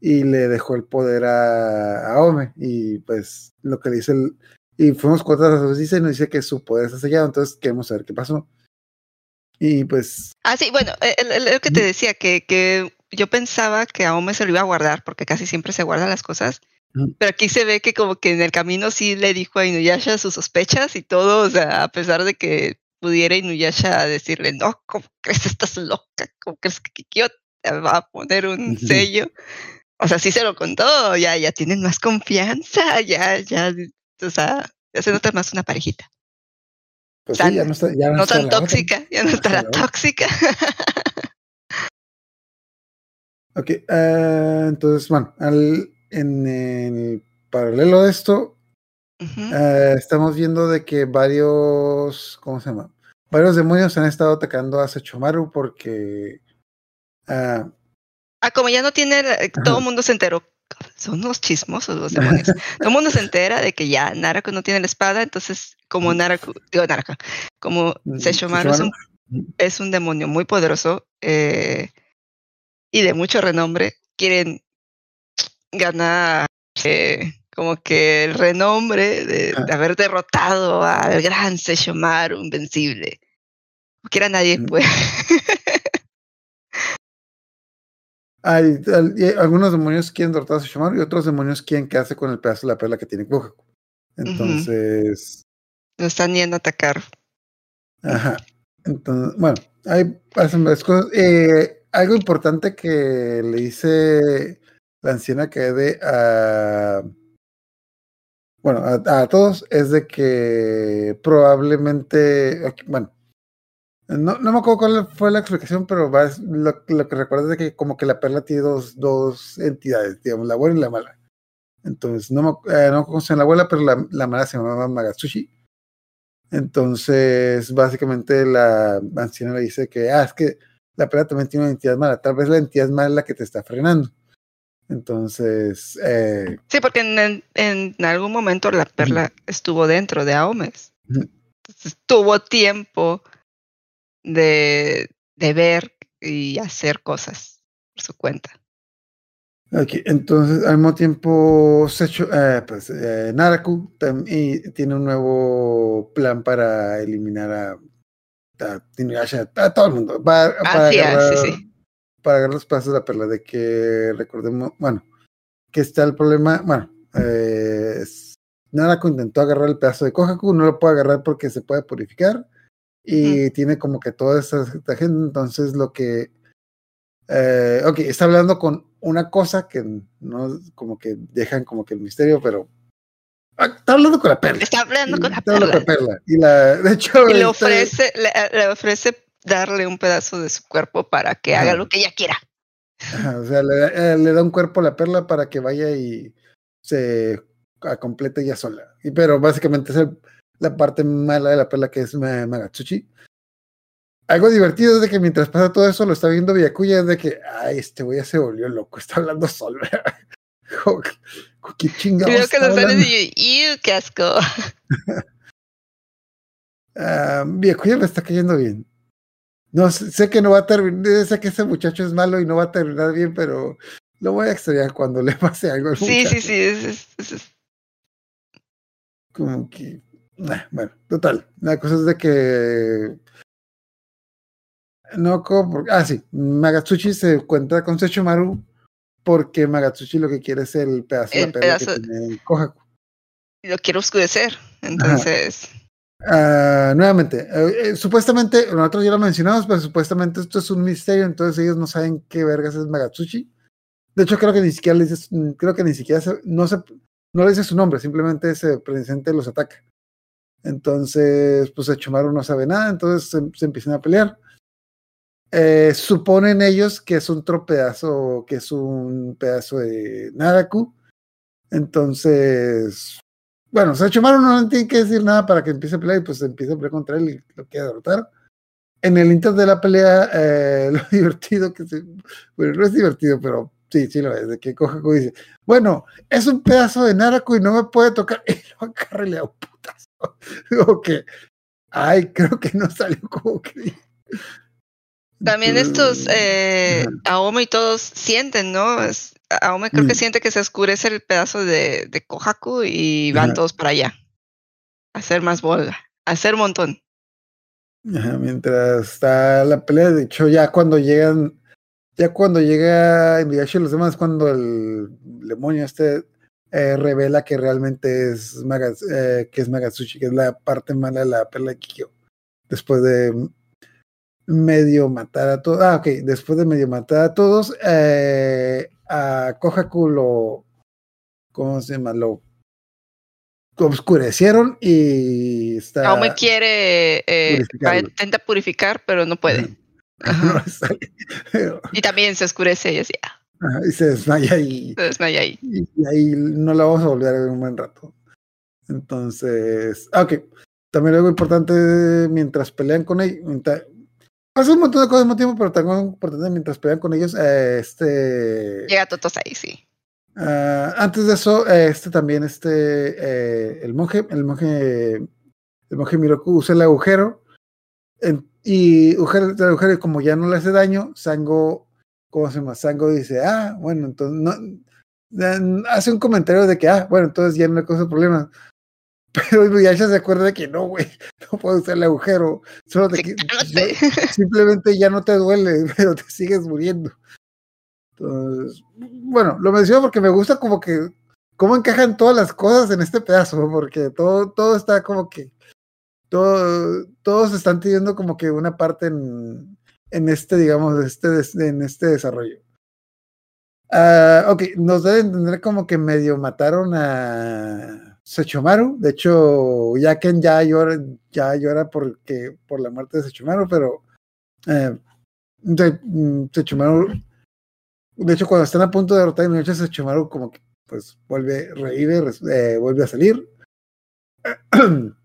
y le dejó el poder a, a Ome. Y pues lo que le dice el, Y fuimos cuatro a las dice y nos dice que su poder está sellado, entonces queremos saber qué pasó. Y pues. Ah, sí, bueno, lo que te decía, que, que yo pensaba que Aome se lo iba a guardar, porque casi siempre se guardan las cosas. Pero aquí se ve que como que en el camino sí le dijo a Inuyasha sus sospechas y todo, o sea, a pesar de que pudiera Inuyasha decirle, no, ¿cómo crees? Estás loca, ¿cómo crees que Kikyo te va a poner un sello? O sea, sí se lo contó, ya, ya tienen más confianza, ya, ya, o sea, ya se nota más una parejita. Pues Tan- sí, ya no está. Ya no, No está tan la otra. tóxica, ya no está la Claro. tóxica. Ok, ah, entonces, bueno, al- en el paralelo de esto, eh, estamos viendo de que varios, ¿cómo se llama? Varios demonios han estado atacando a Sechomaru porque ah, Ah, como ya no tiene, eh, [laughs] todo el mundo se enteró. Son unos chismosos los demonios. [laughs] todo el mundo se entera de que ya Narako no tiene la espada, entonces como Narako, digo Narako, como Mm, es un, Sesshomaru. es un demonio muy poderoso eh, y de mucho renombre, quieren ganar eh, como que el renombre de, de haber derrotado al gran Sesshomaru invencible. Porque era nadie Mm. puede. hay, algunos demonios quieren derrotar a Sechomaru y otros demonios quieren quedarse con el pedazo de la perla que tiene Kohaku. Entonces, Lo están yendo a atacar. Ajá. Entonces, bueno, hay pasan varias cosas. Eh, algo importante que le dice la anciana Kaede a. Bueno, a, todos es de que probablemente. Bueno, no, no me acuerdo cuál fue la explicación, pero lo, que recuerdo es de que como que la perla tiene dos, dos entidades, digamos, la buena y la mala. Entonces, no me, eh, no a la abuela, pero la, la mala se llamaba Magatsushi. Entonces, básicamente la anciana le dice que, ah, es que la perla también tiene una entidad mala, tal vez la entidad mala es la que te está frenando. Entonces, eh, Sí, porque en, en- en algún momento la perla estuvo dentro de Aomes. Entonces, tuvo tiempo de, de ver y hacer cosas por su cuenta. ok, entonces al mismo tiempo, Secho, eh, pues, eh, Naraku y tiene un nuevo plan para eliminar a, a todo el mundo, para, para agarrar, sí, sí. Para agarrar los pasos de la perla, de que recordemos, bueno, que está el problema, bueno, eh, intentó agarrar el pedazo de Kohaku, no lo puede agarrar porque se puede purificar y tiene como que toda esa gente, entonces lo que, eh, ok, está hablando con una cosa que no, como que dejan como que el misterio, pero ah, está hablando con la perla. Está hablando con la Está hablando perla. con la perla. Y la, de hecho, Y le está- ofrece, le, le ofrece darle un pedazo de su cuerpo para que haga lo que ella quiera. Ajá, o sea, le, da- eh, le da un cuerpo a la perla para que vaya y se complete ella sola. Y, pero básicamente es el- la parte mala de la perla que es Ma- Magatsuchi. Algo divertido es de que mientras pasa todo eso lo está viendo Byakuya, es de que, ay, este güey ya se volvió loco, está hablando solo. [laughs] ¿Qué chingados veo que hablando? y yo, ¡Ew, qué asco! [laughs] Ah, Byakuya me está cayendo bien. No, sé, que no va a terminar, sé que ese muchacho es malo y no va a terminar bien, pero lo voy a extrañar cuando [laughs] le pase algo al Sí, sí, sí. es- es- es- como que bueno total la cosa es de que no como ah sí Magatsuchi se encuentra con Sechomaru porque Magatsuchi lo que quiere es el pedazo de la perla pedazo- que tiene el Kohaku lo quiero oscurecer. Entonces, Ah, nuevamente eh, eh, supuestamente nosotros ya lo mencionamos pero supuestamente esto es un misterio entonces ellos no saben qué vergas es Magatsuchi de hecho creo que ni siquiera le dice creo que ni siquiera se- no se no le dice su nombre simplemente se presenta los ataca Entonces, pues Echomaru no sabe nada, entonces se, se empiezan a pelear. Eh, suponen ellos que es un tropedazo, que es un pedazo de Naraku. Entonces, bueno, Echomaru no tiene que decir nada para que empiece a pelear y pues empieza a pelear contra él y lo quiere derrotar. En el inter de la pelea, eh, [laughs] lo divertido que se. Bueno, no es divertido, pero sí, sí lo es. De que Kohaku dice: Bueno, es un pedazo de Naraku y no me puede tocar. [laughs] Y lo agarra y le da un putazo. [laughs] Digo que. Ay, creo que no salió como que. también estos eh, y todos sienten, ¿no? Es- Aome creo que Mm. siente que se oscurece el pedazo de, de Kohaku y van Ajá. todos para allá. hacer más bola, hacer un montón. Ajá, mientras está la pelea, de hecho, ya cuando llegan, ya cuando llega Inuyasha y los demás, cuando el demonio este eh, revela que realmente es, Maga, eh, que es Magatsushi, que es la parte mala de la pelea de Kikyo. Después de medio matar a todos, ah, ok, después de medio matar a todos, eh, a Kohaku lo, ¿cómo se llama? Lo oscurecieron y está... Aún me quiere, eh, intenta purificar, pero no puede. [laughs] Pero, Y también se oscurece y así, ah, ajá, y se desmaya y, se desmaya ahí. y, y ahí no la vamos a volver a ver un buen rato. Entonces, ah, ok. También algo importante mientras pelean con ellos. Pasa un montón de cosas al mismo tiempo, pero también mientras pelean con ellos. eh, este. Llega Totos ahí, sí. ah, antes de eso, eh, este también, este. eh, el monje, el monje. El monje Miroku usa el agujero. en- y el agujero, como ya no le hace daño, Sango. ¿Cómo se llama? Sango dice, ah, bueno, entonces no, hace un comentario de que, ah, bueno, entonces ya no le causa problemas. Pero Inuyasha se acuerda de que no, güey, no puedo usar el agujero. Solo te, simplemente ya no te duele, [laughs] pero te sigues muriendo. Entonces, bueno, lo menciono porque me gusta como que cómo encajan todas las cosas en este pedazo, porque todo, todo está como que todo, todos están teniendo como que una parte en, en este, digamos, este, en este desarrollo. Ah, ok, nos debe entender como que medio mataron a Sechomaru. De hecho, Yaken ya llora, ya llora porque, por la muerte de Sechomaru, pero eh, de- mm, Sechomaru, de hecho, cuando están a punto de derrotar a Inuyasha, Sechomaru como que pues vuelve, revive, eh, vuelve a salir. [clears throat]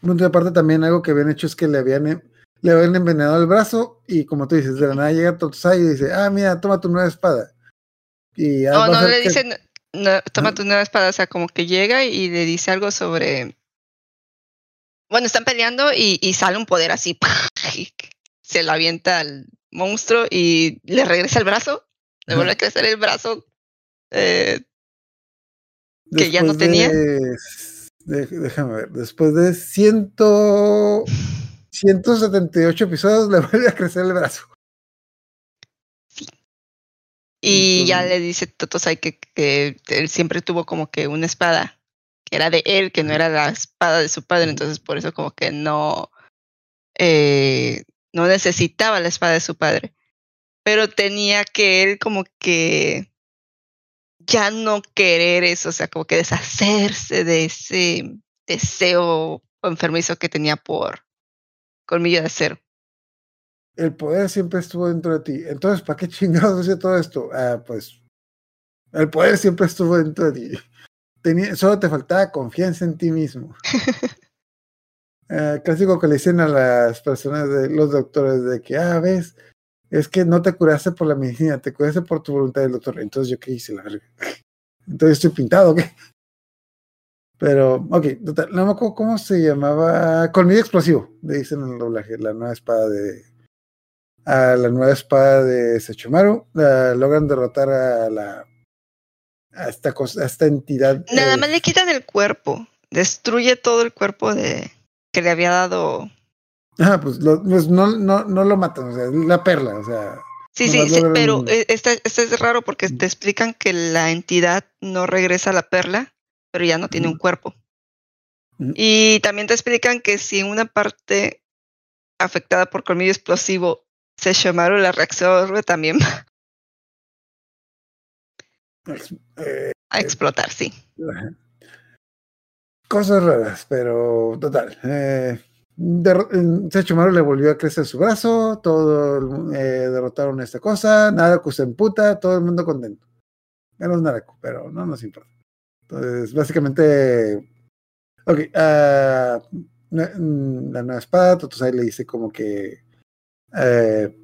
Punto aparte también algo que habían hecho es que le habían, le habían envenenado el brazo y como tú dices, de la nada llega Totosai y dice, ah, mira, toma tu nueva espada. Y No, no le que- dicen, no, toma tu nueva espada, o sea, como que llega y le dice algo sobre. Bueno, están peleando y, y sale un poder así, y se lo avienta al monstruo y le regresa el brazo, le vuelve a crecer el brazo. eh, que ya no tenía. de- de- déjame ver, después de ciento, 178 episodios [laughs] le vuelve a crecer el brazo. Y ya le dice Totosai que, que él siempre tuvo como que una espada que era de él, que no era la espada de su padre, entonces por eso como que no, eh, no necesitaba la espada de su padre. Pero tenía que él como que ya no querer eso, o sea, como que deshacerse de ese deseo enfermizo que tenía por colmillo de acero. El poder siempre estuvo dentro de ti. Entonces, ¿para qué chingados hacía todo esto? Ah, pues el poder siempre estuvo dentro de ti. Tenía, solo te faltaba confianza en ti mismo. Eh, [laughs] clásico que le dicen a las personas, de los doctores, de que, ah, ves, es que no te curaste por la medicina, te curaste por tu voluntad del doctor. Entonces, ¿yo qué hice? La verga. [laughs] Entonces, ¿estoy pintado qué? Pero, ok, total, no me acuerdo cómo se llamaba. Colmillo explosivo, le dicen en el doblaje, la nueva espada de. A la nueva espada de Sechomaru. Logran derrotar a la. A esta cosa, a esta entidad. Nada eh, más le quitan el cuerpo, destruye todo el cuerpo de que le había dado. Ah, pues, lo- pues no, no, no lo matan, o sea, la perla, o sea. Sí, sí, sí, pero esta, esta es raro porque te explican que la entidad no regresa a la perla, pero ya no tiene un Ujú. cuerpo. Ujú. Y también te explican que si una parte afectada por colmillo explosivo se llamaron la reacción también va eh, a explotar, sí. Ajá. Cosas raras, pero total. Eh, eh, Sechomaru le volvió a crecer su brazo, todo eh, derrotaron esta cosa, Naraku se emputa, todo el mundo contento. Menos Naraku, pero no nos importa. Entonces, básicamente, ok, ah, mm, la nueva espada, Totosai le dice como que eh,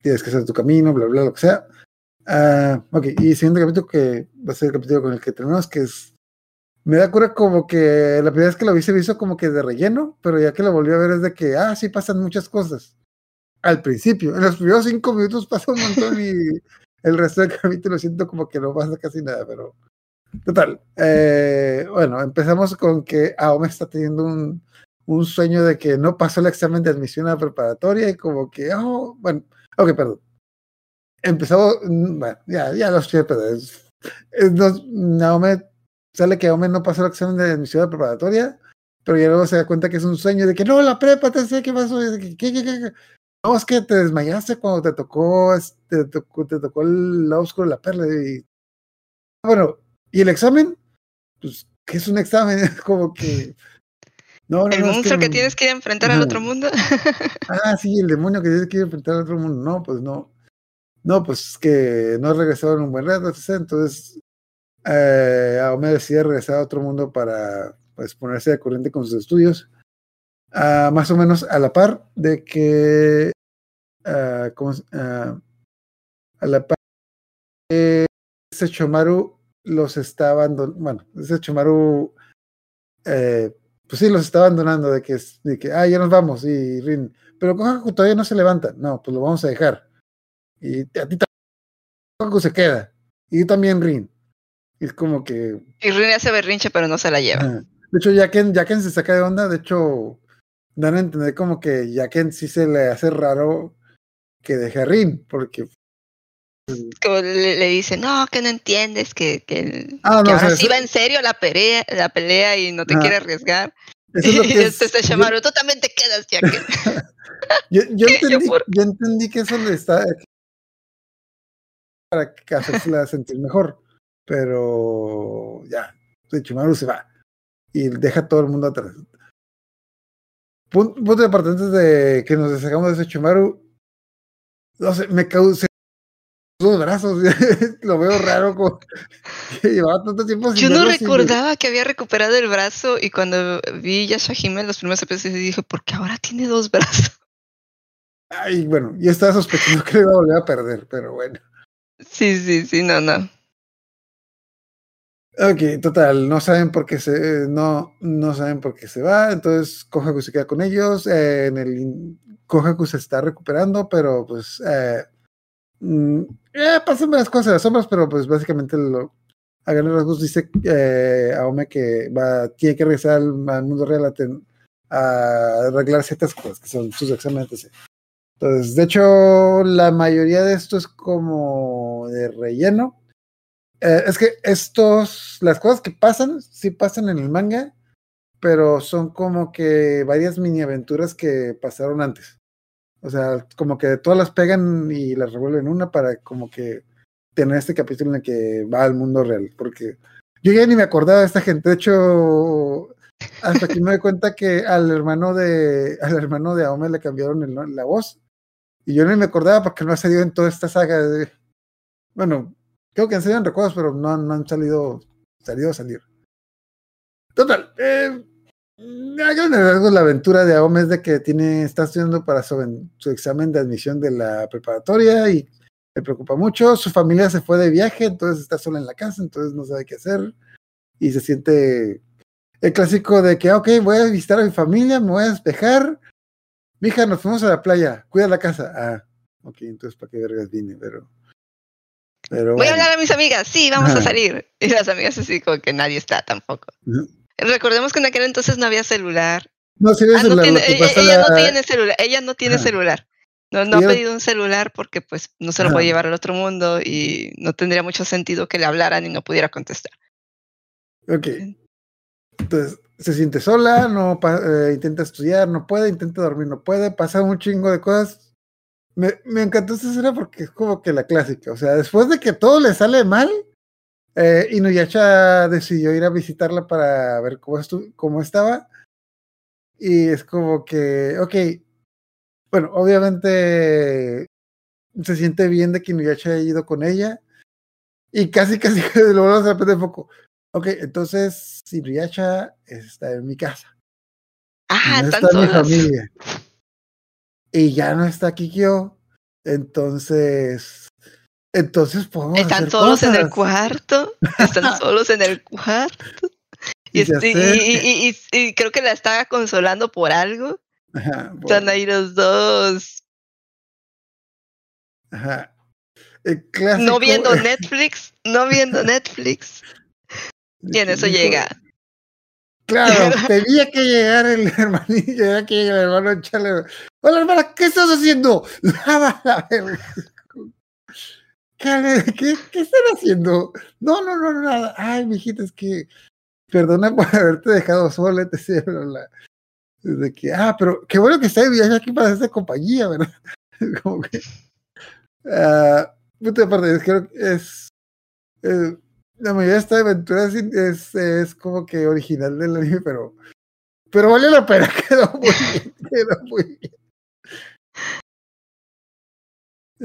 tienes que hacer tu camino, bla, bla, lo que sea. Ah, ok, y siguiente capítulo que va a ser el capítulo con el que terminamos, que es. Me da cura como que la primera vez que lo vi se hizo como que de relleno, pero ya que lo volví a ver es de que, ah, sí pasan muchas cosas. Al principio, en los primeros cinco minutos pasa un montón y el resto del [laughs] capítulo siento como que no pasa casi nada, pero Total. eh, bueno, empezamos con que Aome está teniendo un, un sueño de que no pasó el examen de admisión a la preparatoria y como que, oh, bueno, ok, perdón. Empezó, mm, bueno, ya, ya lo sé, pero no- Naome, sale que Aome no pasó el examen de admisión a la preparatoria, pero ya luego se da cuenta que es un sueño de que no, la prepa, te sé qué pasó, ¿qué, qué, qué? No, es que te desmayaste cuando te tocó, este, te tocó, te tocó el lado oscuro de la perla y bueno, ¿y el examen? Pues, ¿qué es un examen? [laughs] Como que. No, no, El no, es monstruo que, que- tienes que enfrentar al otro mundo. [laughs] Ah, sí, el demonio que tienes que ir a enfrentar al otro mundo. No, pues no. No, pues es que no regresaron un buen rato. Entonces, eh, Aome decide regresar a otro mundo para pues, ponerse de corriente con sus estudios. Más o menos a la par de que. ah, ¿cómo se- ah, a la par que Sechomaru los está abandonando. Bueno, Sechomaru. Eh, pues sí, los está abandonando de que, de que ah, ya nos vamos, y Rin, pero Kohaku todavía no se levanta. No, pues lo vamos a dejar. Y a ti también Kohaku se queda. Y también, Rin. Y es como que. Y Rin hace berrinche, pero no se la lleva. De hecho, Yaken, Yaken se saca de onda. De hecho, dan a entender como que Yaken sí se le hace raro que deje a Rin, porque. Como le, le dice, no, que no entiendes, que, que, Ah, que no, o ahora sea, sí eso- va en serio la pelea, la pelea y no te Ajá. quiere arriesgar. Eso es lo [laughs] y es- este Shamaru, tú también te quedas, ya que. [laughs] Yo, yo. [laughs] ¿Yo entendí, yo que eso le está para que hacérsela sentir mejor, pero ya, Sechimaru se va y deja a todo el mundo atrás. Punto, punto de aparte antes de que nos deshagamos de Sechimaru, no sé, me causa los brazos, [laughs] lo veo raro como llevaba tanto tiempo sin Yo no sin- recordaba que había recuperado el brazo y cuando vi Yashahime en los primeros episodios dije, ¿por qué ahora tiene dos brazos? [laughs] Ay, bueno, yo estaba sospechando que lo iba a volver a perder, pero bueno. Sí, sí, sí, no, no. Ok, total, no saben por qué se, no, no saben por qué se va, entonces Kohaku se queda con ellos, eh, en el Kohaku se está recuperando, pero pues eh, eh, pasan varias cosas en las sombras, pero pues básicamente lo, a grandes rasgos dice eh, Aome que tiene que regresar al, mundo real a, ten- a arreglar ciertas cosas que son sus exámenes. Entonces, de hecho, la mayoría de esto es como de relleno. Eh, es que estos, las cosas que pasan, sí pasan en el manga, pero son como que varias mini aventuras que pasaron antes. O sea, como que todas las pegan y las revuelven en una para como que tener este capítulo en el que va al mundo real. Porque yo ya ni me acordaba de esta gente. De hecho, hasta aquí me doy cuenta que al hermano de, al hermano de Aome le cambiaron la voz. Y yo ni me acordaba porque no ha salido en toda esta saga. bueno, creo que han salido en recuerdos, pero no, no han salido, salido a salir. Total, eh, a grandes rasgos, la aventura de Aome es de que tiene, está estudiando para su, su examen de admisión de la preparatoria y le preocupa mucho. Su familia se fue de viaje, entonces está sola en la casa, entonces no sabe qué hacer y se siente el clásico de que, ok, voy a visitar a mi familia, me voy a despejar. Mija, nos fuimos a la playa, cuida la casa. Ah, ok, entonces para qué vergas vine, pero. pero Voy a hablar a mis amigas, sí, vamos a salir. Y las amigas así como que nadie está tampoco. Recordemos que en aquel entonces no había celular. No, sí, Ah, no celular, tiene- lo que ella, pasa ella no tiene celular, ella no tiene Ajá. celular. No, no ha Ella- pedido un celular porque pues no se lo Ajá. puede llevar al otro mundo y no tendría mucho sentido que le hablaran y no pudiera contestar. Ok. Entonces, se siente sola, no eh, intenta estudiar, no puede, intenta dormir, no puede, pasa un chingo de cosas. Me, me encantó esta escena porque es como que la clásica. O sea, después de que todo le sale mal, eh, Inuyasha decidió ir a visitarla para ver cómo, estu- cómo estaba. Y es como que, ok, bueno, obviamente se siente bien de que Inuyasha haya ido con ella. Y casi, [laughs] casi lo vuelvo a hacer de foco. Ok, entonces Inuyasha está en mi casa. Ah, no está mi familia. Y ya no está Kikyo. Entonces, entonces podemos Están hacer solos en el cuarto. Están [laughs] solos en el cuarto. Y, Y se este- y- acerca. y- y- y- y creo que la estaba consolando por algo. Ajá, Están ahí los dos. ajá. Clásico, No viendo [laughs] Netflix. No viendo Netflix. [laughs] Y en eso llega. Claro, tenía que llegar el hermanillo, tenía que llegar el hermano a echarle. Hola hermana, ¿qué estás haciendo? Lava la verga. ¿Qué, están haciendo? No, no, no, nada. Ay, mijita, es que perdona por [laughs] haberte dejado sola, la desde que, ah, pero qué bueno que está de viaje aquí para esta compañía, ¿verdad? [laughs] Como que, de es, creo que es, eh, la mayoría de esta aventura es, es, es como que original del anime, pero, pero vale la pena, [laughs] quedó muy bien, quedó muy bien.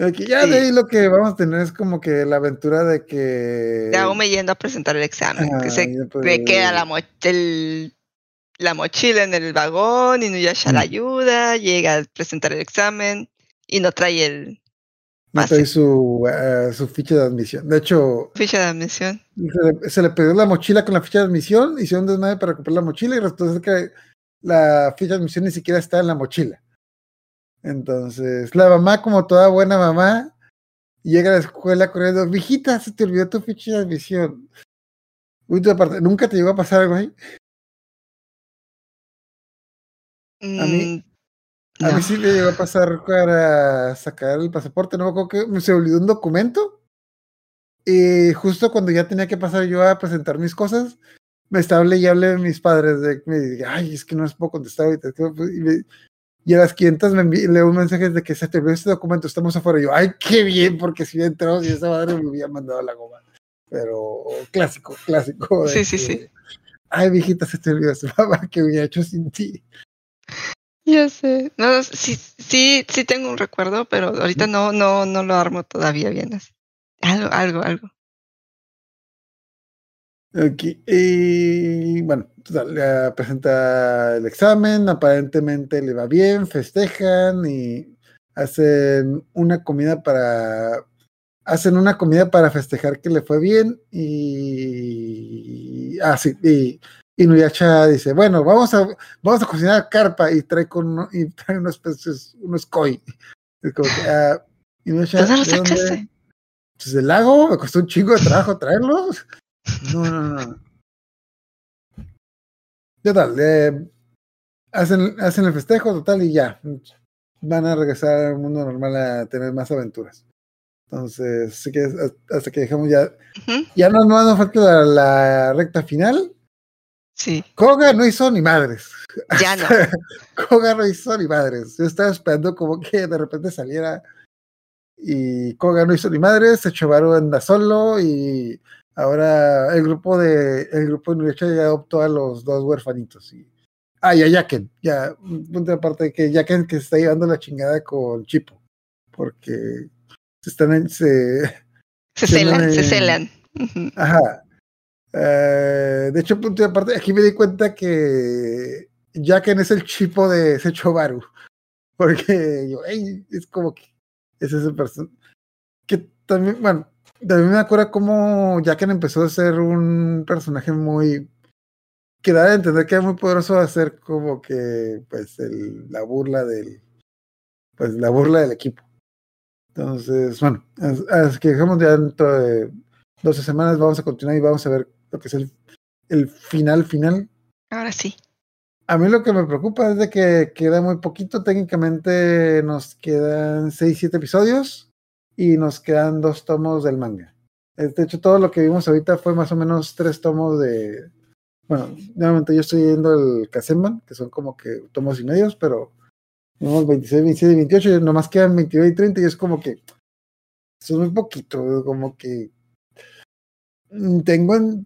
Aquí ya de ahí lo que vamos a tener es como que la aventura de que De Aume yendo a presentar el examen. que se ya, pues, queda la, mo- el- la mochila en el vagón, Inuyasha la Mm. ayuda, llega a presentar el examen y no trae el no trae su, ah, su ficha de admisión. De hecho, ficha de admisión. se le, se le perdió la mochila con la ficha de admisión, hicieron un desmadre para recuperar la mochila y resulta que la ficha de admisión ni siquiera está en la mochila. Entonces, la mamá, como toda buena mamá, llega a la escuela corriendo, mijita, se te olvidó tu ficha de admisión. Uy, aparte, ¿nunca te llegó a pasar algo ahí? A mí- Mm, A mí sí me llegó a pasar para sacar el pasaporte, no me acuerdo que se olvidó un documento. Y justo cuando ya tenía que pasar yo a presentar mis cosas, me estaba y hablé de mis padres de que me dije, ay, es que no les puedo contestar ahorita. es que no puedo", Y, me- y a las 500 me envié, leo un mensaje de que se te olvidó este documento, estamos afuera. Y yo, ay, qué bien, porque si entrado, si esa madre me hubiera mandado a la goma. Pero clásico, clásico. Sí, sí, que, sí. Ay, viejita, se te olvidó esa [laughs] mamá que hubiera hecho sin ti. Ya sé. No, sí, sí, sí tengo un recuerdo, pero ahorita no, no, no lo armo todavía bien. así. Algo, algo, algo. Y bueno, total, presenta el examen, aparentemente le va bien, festejan y hacen una comida para hacen una comida para festejar que le fue bien y ah sí, y Inuyasha dice, bueno, vamos a vamos a cocinar carpa y trae con y trae unos peces, unos koi. Es como que, ah, Inuyasha, ¿Dónde lo ¿de dónde? sacaste? Pues del lago, me costó un chingo de trabajo traerlos. No, no, no. Total, eh, hacen, hacen el festejo total y ya. Van a regresar al mundo normal a tener más aventuras. Entonces, que hasta que dejamos ya. Ya no, no nos falta la, la recta final. Sí, Koga no hizo ni madres. ya [laughs] no. Koga no hizo ni madres. Yo estaba esperando como que de repente saliera y Koga no hizo ni madres, se Chobaru anda solo y ahora el grupo de el grupo de ya adoptó a los dos huerfanitos y ah y a Yaken, ya un punto aparte de que Yaken que se está llevando la chingada con Chipo porque se están en, se [laughs] Se celan, se eh, celan. Ajá. Eh, de hecho, punto aparte, aquí me di cuenta que Jacken es el chipo de Sechobaru. Porque yo, ey, es como que es ese personaje. Que también, bueno, también me acuerdo cómo Jacken empezó a ser un personaje muy. que da a entender que era muy poderoso a ser como que, pues, el, la burla del. Pues, la burla del equipo. Entonces, bueno, as- así que dejamos ya dentro de 12 semanas vamos a continuar y vamos a ver lo que es el, el final final. Ahora sí. A mí lo que me preocupa es de que queda muy poquito. Técnicamente nos quedan 6, 7 episodios y nos quedan dos tomos del manga. De hecho, todo lo que vimos ahorita fue más o menos tres tomos de... Bueno, nuevamente yo estoy viendo el Kazenban, que son como que tomos y medios, pero vimos 26, 27 y 28 y nomás quedan 29 y 30 y es como que... Eso es muy poquito, como que... mm, Tengo en-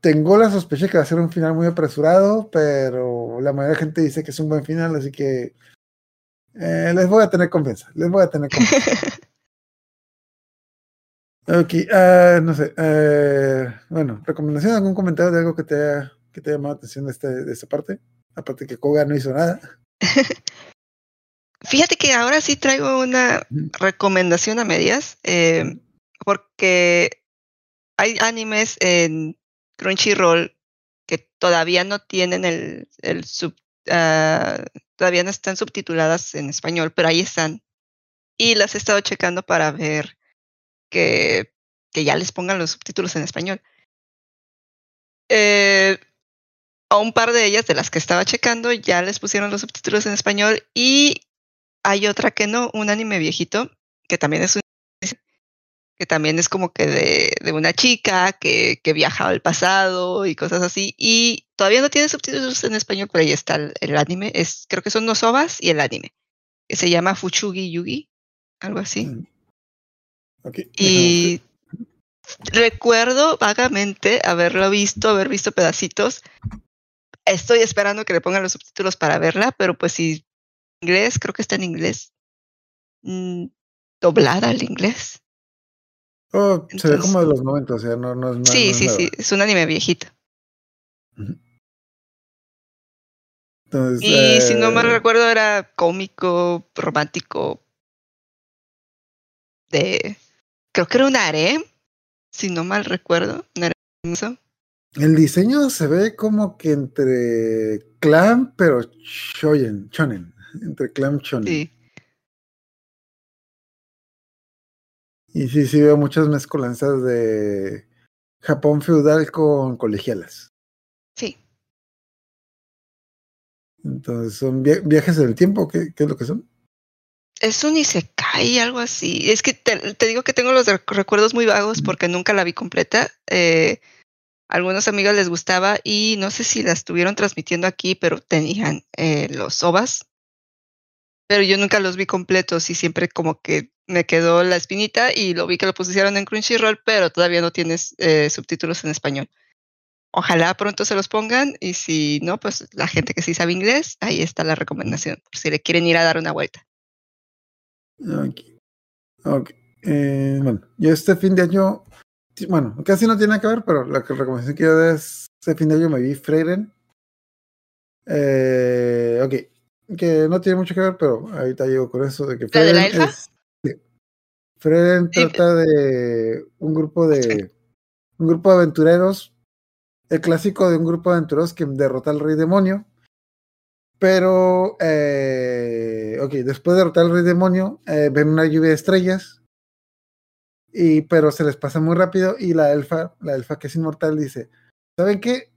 tengo la sospecha que va a ser un final muy apresurado, pero la mayoría de la gente dice que es un buen final, así que eh, les voy a tener confianza. Les voy a tener confianza. [laughs] ok, ah, no sé. eh, bueno, recomendación, algún comentario de algo que te haya, que te haya llamado la atención de, este, de esta parte. Aparte que Koga no hizo nada. [laughs] Fíjate que ahora sí traigo una recomendación a medias, eh, porque hay animes en Crunchyroll que todavía no tienen el, el sub, ah, todavía no están subtituladas en español, pero ahí están. Y las he estado checando para ver que, ya les pongan los subtítulos en español. eh, a un par de ellas, de las que estaba checando, ya les pusieron los subtítulos en español y hay otra que no, un anime viejito, que también es un que también es como que de, de una chica que, que viaja al pasado y cosas así. Y todavía no tiene subtítulos en español, pero ahí está el, el anime. Es, creo que son los ovas y el anime. Que se llama Fuchugi Yugi, algo así. Mm. Y recuerdo vagamente haberlo visto, haber visto pedacitos. Estoy esperando que le pongan los subtítulos para verla, pero pues si inglés, creo que está en inglés. Mm, doblada al inglés. Oh, se ve como de los 90, o sea, no, no, sí, es sí, nueva. sí, es un anime viejito. Entonces, Y si no mal eh, recuerdo era cómico, romántico. De. Creo que era un harem. Si no mal recuerdo. un harem. El diseño se ve como que entre clan, pero shonen, shonen, entre clan shonen. Sí. Y sí, sí veo muchas mezcolanzas de Japón feudal con colegialas. Sí. Entonces, ¿son via- viajes en el tiempo? ¿Qué, qué es lo que son? Es un Isekai, algo así. Es que te, te digo que tengo los rec- recuerdos muy vagos porque nunca la vi completa. Eh, a algunos amigos les gustaba y no sé si la estuvieron transmitiendo aquí, pero tenían eh, los ovas. Pero yo nunca los vi completos y siempre como que me quedó la espinita y lo vi que lo pusieron en Crunchyroll, pero todavía no tienes eh, subtítulos en español. Ojalá pronto se los pongan y si no, pues la gente que sí sabe inglés, ahí está la recomendación, por si le quieren ir a dar una vuelta. Ok. Ok. Eh, bueno, yo este fin de año, bueno, casi no tiene nada que ver, pero la que- recomendación que yo es, este fin de año me vi Freiren. Eh, ok, que no tiene mucho que ver, pero ahorita llego con eso de que ¿La de la Frieren elfa? es- sí. Trata de un grupo de un grupo de aventureros, el clásico de un grupo de aventureros que derrota al rey demonio. Pero, eh, ok, después de derrotar al rey demonio, eh, ven una lluvia de estrellas. Y, pero se les pasa muy rápido. Y la elfa, la elfa que es inmortal, dice: ¿Saben qué?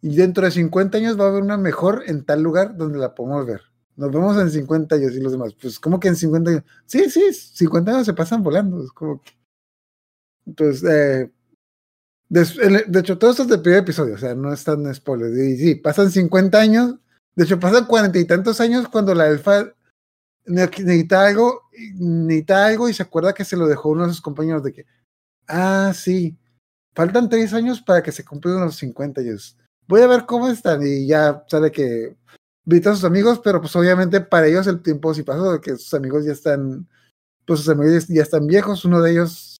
Dentro de 50 años va a haber una mejor en tal lugar donde la podemos ver. Nos vemos en 50 años y los demás. Pues, ¿cómo que en 50 años? Sí, sí, 50 años se pasan volando. Es como que. Entonces, eh, de hecho, todo esto es del primer episodio, o sea, no es tan spoiler. Y sí, pasan 50 años, de hecho, pasan cuarenta y tantos años cuando la elfa necesita algo, necesita algo y se acuerda que se lo dejó uno de sus compañeros de que, ah, sí, faltan tres años para que se cumplan los 50 años. Voy a ver cómo están y ya sale que visita a sus amigos, pero pues obviamente para ellos el tiempo sí pasó, de que sus amigos ya están, pues sus amigos ya están viejos, uno de ellos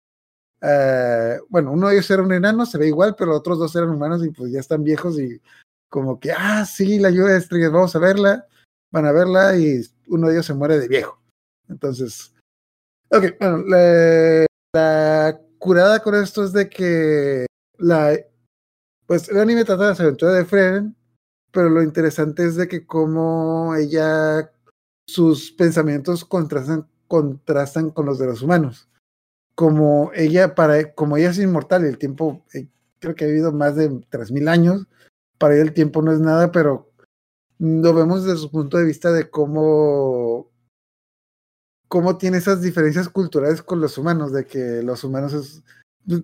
eh, bueno, uno de ellos era un enano, se ve igual, pero otros dos eran humanos y pues ya están viejos y como que, ah, sí, la lluvia de estrellas, vamos a verla, van a verla y uno de ellos se muere de viejo. Entonces, ok, bueno, la, curada con esto es de que la, pues el anime trata de las aventuras de Freren, pero lo interesante es de que como ella, sus pensamientos contrastan, contrastan con los de los humanos como ella, para, como ella es inmortal el tiempo, eh, creo que ha vivido más de 3.000 años, para ella el tiempo no es nada, pero lo vemos desde su punto de vista de cómo, cómo tiene esas diferencias culturales con los humanos, de que los humanos es,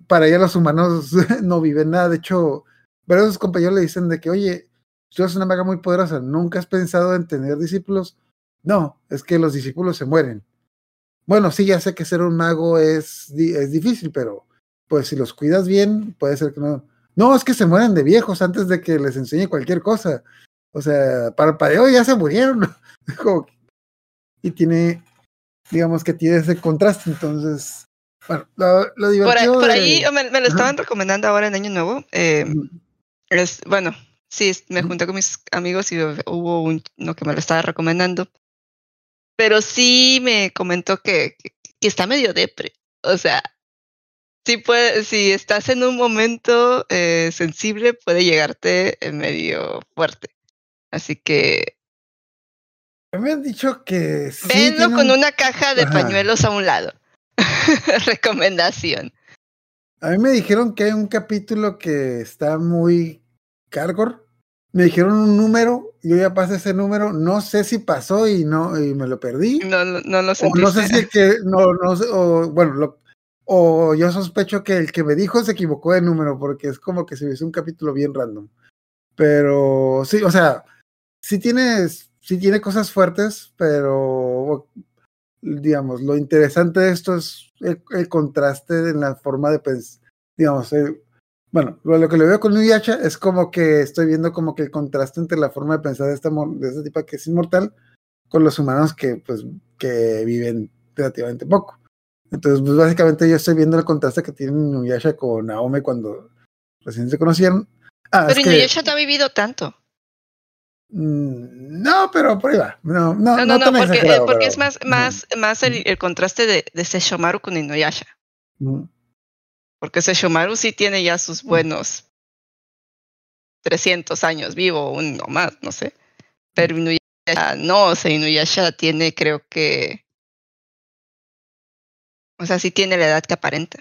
para ella los humanos [laughs] no viven nada, de hecho, varios de sus compañeros le dicen de que, oye, tú eres una maga muy poderosa, ¿nunca has pensado en tener discípulos? No, es que los discípulos se mueren. Bueno, sí, ya sé que ser un mago es, es difícil, pero pues si los cuidas bien, puede ser que no. No, es que se mueren de viejos antes de que les enseñe cualquier cosa. O sea, parpadeo ya se murieron. [laughs] Como que- y tiene, digamos que tiene ese contraste. Entonces, bueno, lo, lo Por divertido. por de- ahí me, me lo Ajá. estaban recomendando ahora en Año Nuevo. eh, es, bueno, sí, me junté con mis amigos y hubo un- uno que me lo estaba recomendando. Pero sí me comentó que, que, que está medio depre. O sea, sí puede, si estás en un momento eh, sensible, puede llegarte medio fuerte. Así que Me han dicho que sí. venlo con un- una caja de Ajá. pañuelos a un lado. [laughs] Recomendación. A mí me dijeron que hay un capítulo que está muy cargor. Me dijeron un número, yo ya pasé ese número, no sé si pasó y no y me lo perdí. No, no, no lo sentiste. no sé si que, no, no sé, o bueno, lo- o yo sospecho que el que me dijo se equivocó de número, porque es como que se hizo un capítulo bien random. Pero sí, o sea, sí tiene, sí tiene cosas fuertes, pero digamos, lo interesante de esto es el, el contraste en la forma de pensar, digamos, el- bueno, lo, lo que le veo con Nuyasha es como que estoy viendo como que el contraste entre la forma de pensar de esta, de esta tipa que es inmortal con los humanos que, pues, que viven relativamente poco. Entonces, pues básicamente yo estoy viendo el contraste que tiene Nuyasha con Naome cuando recién se conocieron. Ah, Pero es que, Inuyasha no ha vivido tanto. Mm, no, pero por ahí va. No, no, No, no, no, porque, eh, exagerado, porque pero- es más, más, más el, el contraste de, de Sesshomaru con Inuyasha. Ujú. Porque Sesshomaru sí tiene ya sus buenos 300 años vivo, un o más, no sé. Pero Inuyasha no, o sea, Inuyasha tiene, creo que. O sea, sí tiene la edad que aparenta.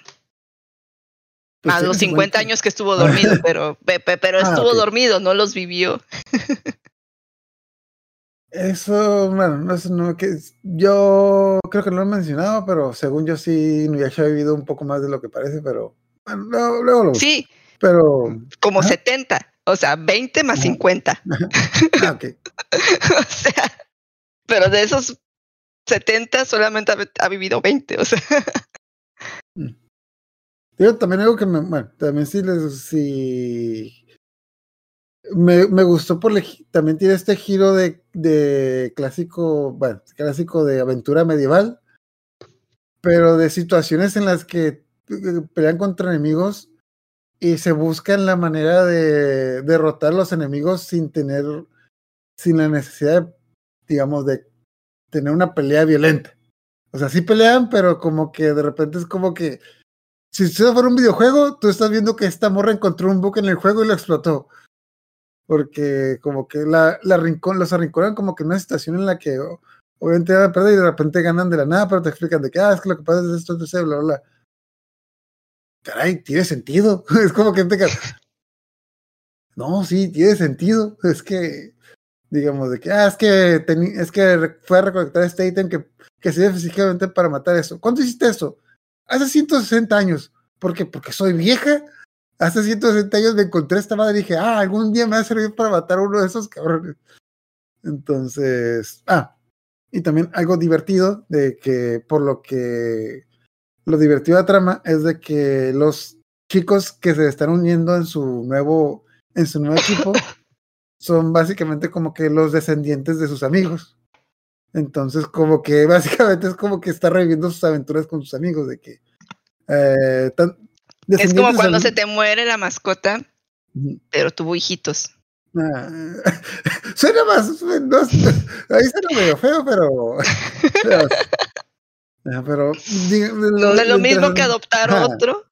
Pues a los 50 años que estuvo dormido, pero, pe- pe- pero Ah, estuvo dormido, no los vivió. [laughs] Eso, bueno, no sé, no, que yo creo que no lo he mencionado, pero según yo sí, Nuyasha ha vivido un poco más de lo que parece, pero bueno, luego, luego lo. Sí, Pero, como Ajá. 70, o sea, 20 más Ajá. 50. [laughs] ah, ok. [laughs] o sea, pero de esos 70 solamente ha, ha vivido 20, o sea. Digo, también algo que me, bueno, también sí les, sí, me, me gustó por, gi- también tiene este giro de, de clásico, bueno, clásico de aventura medieval, pero de situaciones en las que eh, pelean contra enemigos y se buscan la manera de derrotar los enemigos sin tener, sin la necesidad, de, digamos, de tener una pelea violenta. O sea, sí pelean, pero como que de repente es como que si eso fuera un videojuego, tú estás viendo que esta morra encontró un bug en el juego y lo explotó. Porque como que la, la rincón, los arrinconan como que en una situación en la que obviamente van a perder y de repente ganan de la nada, pero te explican de que, ah, es que lo que pasa es esto, esto, bla, bla. Caray, tiene sentido. [laughs] es como que te No, sí, tiene sentido. Es que, digamos, de que, ah, es que, es que fue a recolectar este ítem que, que sirve físicamente para matar eso. ¿Cuándo hiciste eso? Hace 160 años. ¿Por qué? Porque soy vieja. Hace 160 años me encontré esta madre y dije, ah, algún día me va a servir para matar a uno de esos cabrones. Entonces, ah, y también algo divertido de que por lo que lo divertido de la trama es de que los chicos que se están uniendo en su nuevo en su nuevo equipo [laughs] son básicamente como que los descendientes de sus amigos. Entonces, como que [laughs] básicamente es como que está reviviendo sus aventuras con sus amigos de que eh, tan- Es como cuando al- se te muere la mascota, pero tuvo hijitos. Ah, [laughs] suena más, no, [laughs] ahí suena medio feo, pero, pero, ah, pero diga- No es lo mismo que adoptar Ajá. otro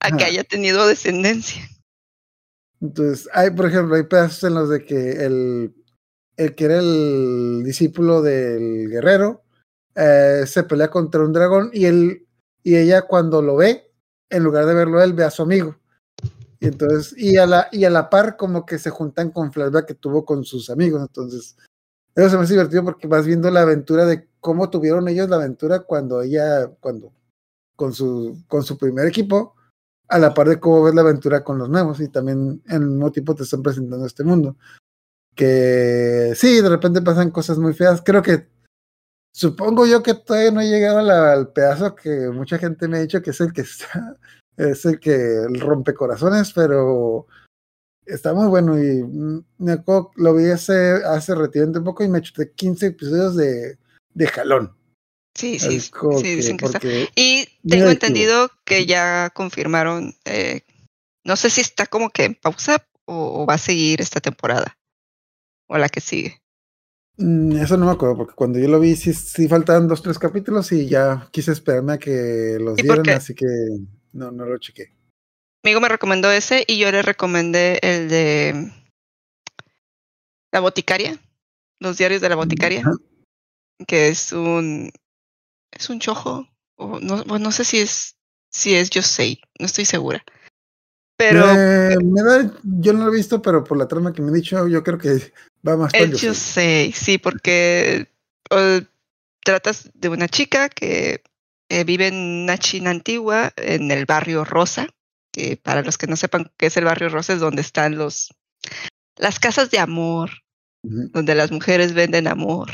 a que haya tenido descendencia. Entonces, hay, por ejemplo, hay pedazos en los de que el, el que era el discípulo del guerrero eh, se pelea contra un dragón y él y ella cuando lo ve, en lugar de verlo él, ve a su amigo. Y entonces, y a la, y a la par como que se juntan con flashback que tuvo con sus amigos. Entonces, eso se me hace divertido porque vas viendo la aventura de cómo tuvieron ellos la aventura cuando ella, cuando, con su, con su primer equipo, a la par de cómo ves la aventura con los nuevos y también en el mismo tiempo te están presentando este mundo. Que sí, de repente pasan cosas muy feas. Creo que supongo yo que todavía no he llegado la- al pedazo que mucha gente me ha dicho que es el que está, [laughs] es el que el rompecorazones, pero está muy bueno y me acuerdo, lo vi hace, hace relativamente poco y me chuté 15 episodios de, de jalón. Sí, sí, sí, que- dicen que está. Y tengo entendido que ya confirmaron, eh, no sé si está como que en pausa o, o va a seguir esta temporada o la que sigue. Mm, Eso no me acuerdo, porque cuando yo lo vi sí, sí faltaban dos, tres capítulos y ya quise esperarme a que los ¿Y por dieran, así que no, no lo chequé. Amigo me recomendó ese y yo le recomendé el de La Boticaria, los diarios de la Boticaria, que es un es un chojo o no, no sé si es si es Yosei, no estoy segura. Pero Eh, me da, yo no lo he visto, pero por la trama que me he dicho, yo creo que va más con Yosei. Yosei, sí, porque eh, tratas de una chica que eh, vive en una China antigua, en el barrio Rosa, que para los que no sepan qué es el barrio Rosa, es donde están los las casas de amor, donde las mujeres venden amor.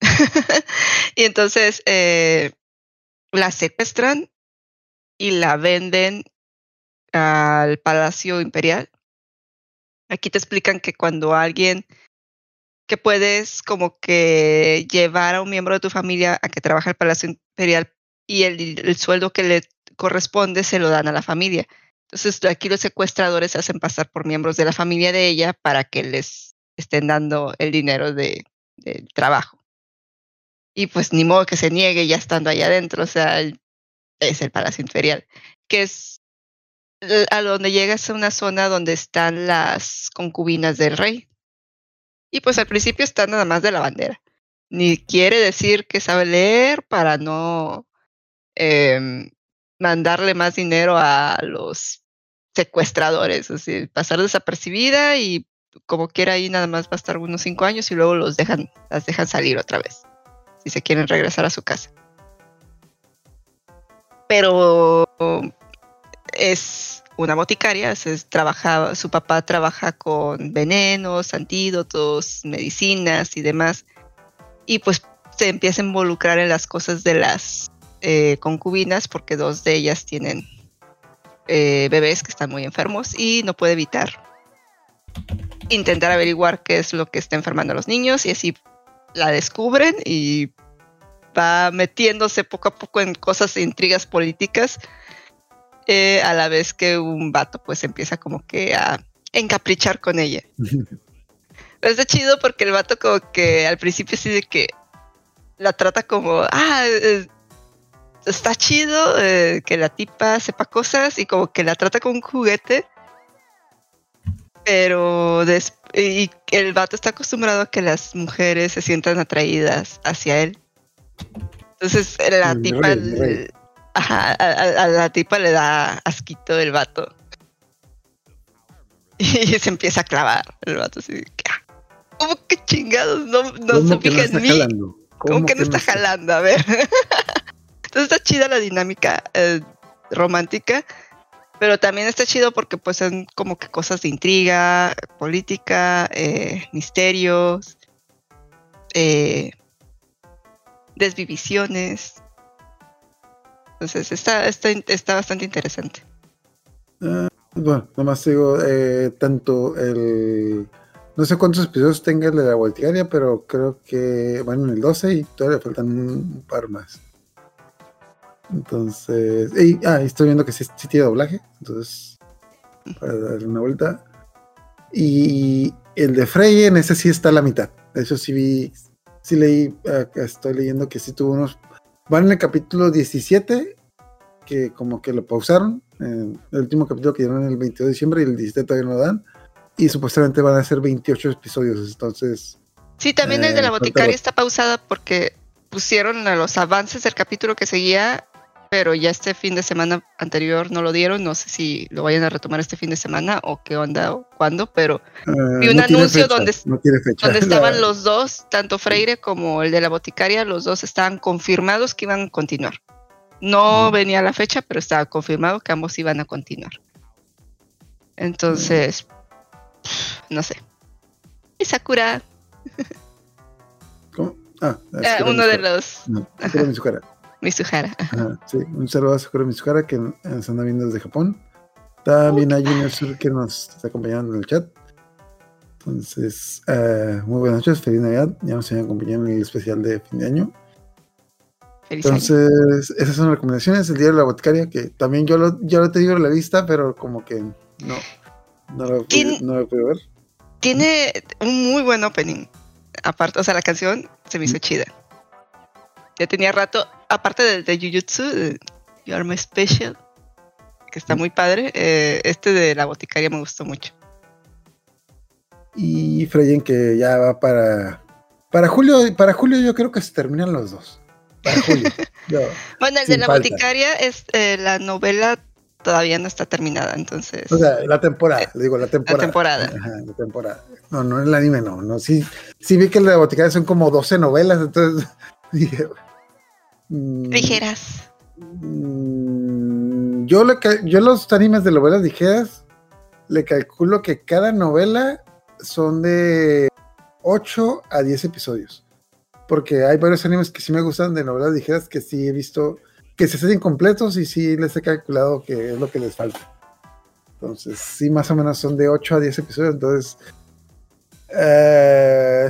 [laughs] y entonces eh, la secuestran y la venden al Palacio Imperial. Aquí te explican que cuando alguien que puedes como que llevar a un miembro de tu familia a que trabaje al Palacio Imperial y el, el sueldo que le corresponde se lo dan a la familia. Entonces aquí los secuestradores se hacen pasar por miembros de la familia de ella para que les estén dando el dinero de, del trabajo. Y pues ni modo que se niegue ya estando ahí adentro, o sea, es el Palacio Imperial, que es a donde llegas a una zona donde están las concubinas del rey. Y pues al principio está nada más de la bandera. Ni quiere decir que sabe leer para no em, mandarle más dinero a los secuestradores, así, pasar desapercibida y como quiera ahí nada más va a estar unos cinco años y luego los dejan, las dejan salir otra vez, si se quieren regresar a su casa. Pero es una boticaria, es, es- trabaja, su papá trabaja con venenos, antídotos, medicinas y demás. Y pues se empieza a involucrar en las cosas de las eh, concubinas porque dos de ellas tienen eh, bebés que están muy enfermos y no puede evitar intentar averiguar qué es lo que está enfermando a los niños y así la descubren y va metiéndose poco a poco en cosas e intrigas políticas eh, a la vez que un vato pues empieza como que a encaprichar con ella. [laughs] Pero está chido porque el vato como que al principio sí de que la trata como, ah, eh, está chido eh, que la tipa sepa cosas y como que la trata como un juguete. Pero y el vato está acostumbrado a que las mujeres se sientan atraídas hacia él. Entonces la El tipa. Ajá, a, la tipa le da asquito el vato. [laughs] Y se empieza a clavar el vato así. "Ah, ¿Cómo que chingados? No, no ¿Cómo se fija en mí. jalando? ¿Cómo que no está jalando? A ver. [laughs] Entonces está chida la dinámica eh, romántica, pero también está chido porque pues son como que cosas de intriga, política, eh, misterios, eh, desvivisiones. Entonces está, está, está bastante interesante. Ah, bueno, nomás digo, eh, tanto el... No sé cuántos episodios tenga el de la boticaria, pero creo que van en el 12 y todavía faltan un par más. Entonces... y- ah, estoy viendo que sí, tiene doblaje, entonces... Para darle una vuelta. Y el de Frey, en ese sí está a la mitad. De hecho, sí vi... Sí leí, acá estoy leyendo que sí tuvo unos... Van en el capítulo 17 que como que lo pausaron. eh, el último capítulo que dieron el 22 de diciembre y el 17 todavía no lo dan. Y supuestamente van a ser 28 episodios. Entonces, Sí, también el de Eh, la falta boticaria está pausada porque pusieron a los avances del capítulo que seguía, pero ya este fin de semana anterior no lo dieron. No sé si lo vayan a retomar este fin de semana o qué onda o cuándo, pero eh, Vi un no anuncio fecha, donde- no donde [laughs] estaban los dos, tanto Freire como el de la boticaria, los dos estaban confirmados que iban a continuar. No Ujú. venía la fecha, pero estaba confirmado que ambos iban a continuar. Entonces, no sé. Y Sakura, ¿Cómo? Ah, Sakura uno de los No, Sakura Mizuhara. Sí, un saludo a Sakura Mizuhara que nos anda viendo desde Japón. También a Junior Sur que nos está acompañando en el chat. Entonces, eh, muy buenas noches, feliz Navidad. Ya nos han acompañado en el especial de fin de año. Feliz año. Entonces, esas son las recomendaciones. El diario de la boticaria, que también yo lo, yo lo te digo en la lista, pero como que no, no lo, ¿Quién- pude- no lo pude ver. Tiene un muy buen opening. Aparte, o sea, la canción se me hizo chida. Ya tenía rato, aparte del de Jujutsu, de You Are My Special, que está muy padre, eh, este de la boticaria me gustó mucho. Y Freyen que ya va para para julio, para julio yo creo que se terminan los dos. Para julio. [laughs] No, Bueno, el de la falta. boticaria es eh, la novela todavía no está terminada, entonces. o sea, la temporada, le digo, la temporada. temporada. Ajá, la temporada. No, no el anime, no. no sí, sí vi que la boticaria son como 12 novelas, entonces dije. mm, ligeras. mm, yo, le, ca- yo los animes de novelas ligeras le calculo que cada novela son de 8 a 10 episodios. Porque hay varios animes que sí me gustan de novelas ligeras que sí he visto que se hacen incompletos y sí les he calculado que es lo que les falta. Entonces, sí, más o menos son de 8 a 10 episodios. Entonces,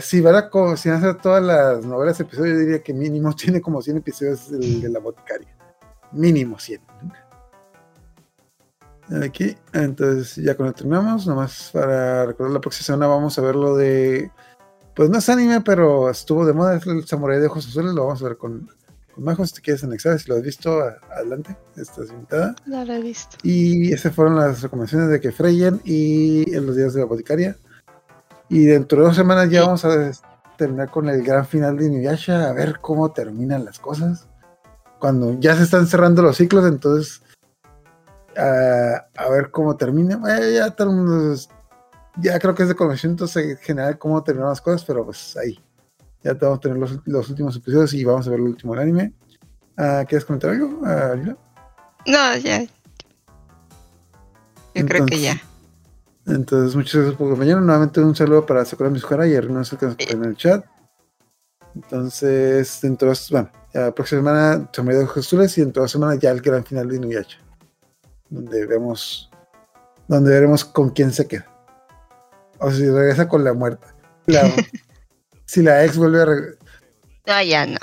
si van a, co- si hacer todas las novelas episodios, yo diría que mínimo [laughs] tiene como 100 episodios el de la boticaria. Mínimo 100. Aquí, entonces ya cuando terminamos, nomás para recordar la próxima semana vamos a ver lo de. Pues no es anime, pero estuvo de moda, el Samurai de Ojos Azules, lo vamos a ver con, con Majo, si te quieres anexar, si lo has visto, adelante, estás invitada. No lo he visto. Y esas fueron las recomendaciones de que Freyen y en los días de la boticaria. Y dentro de dos semanas ya vamos a terminar con el gran final de Inuyasha, a ver cómo terminan las cosas. Cuando ya se están cerrando los ciclos, entonces a, a ver cómo termina. Ya todo el mundo es- ya creo que es de conocimientos en general cómo terminan las cosas, pero pues ahí. Ya vamos a tener los, los últimos episodios y vamos a ver el último anime. Ah, ¿Quieres comentar algo? Lila? No, ya. Yo creo que ya. Entonces, muchas gracias por acompañarnos. Nuevamente un saludo para Sakura Mizuhara y a Rino que nos en el chat. Entonces, dentro de bueno, la próxima semana Samurai de Azules y dentro de dos semanas ya el gran final de Inuyasha. Donde vemos, donde veremos con quién se queda. O si regresa con la muerta. La- [laughs] si la ex vuelve a regresar. No, ya no.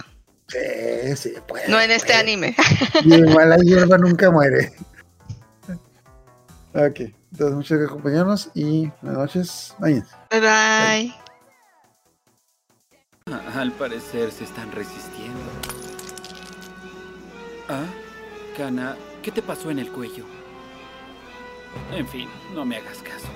Sí, sí, puede, No en este puede. anime. Y igual la hierba nunca muere. Ok, entonces muchas gracias por acompañarnos y buenas noches. Bye. Bye bye. Ah, Al parecer se están resistiendo. Ah, Kana, ¿qué te pasó en el cuello? En fin, no me hagas caso.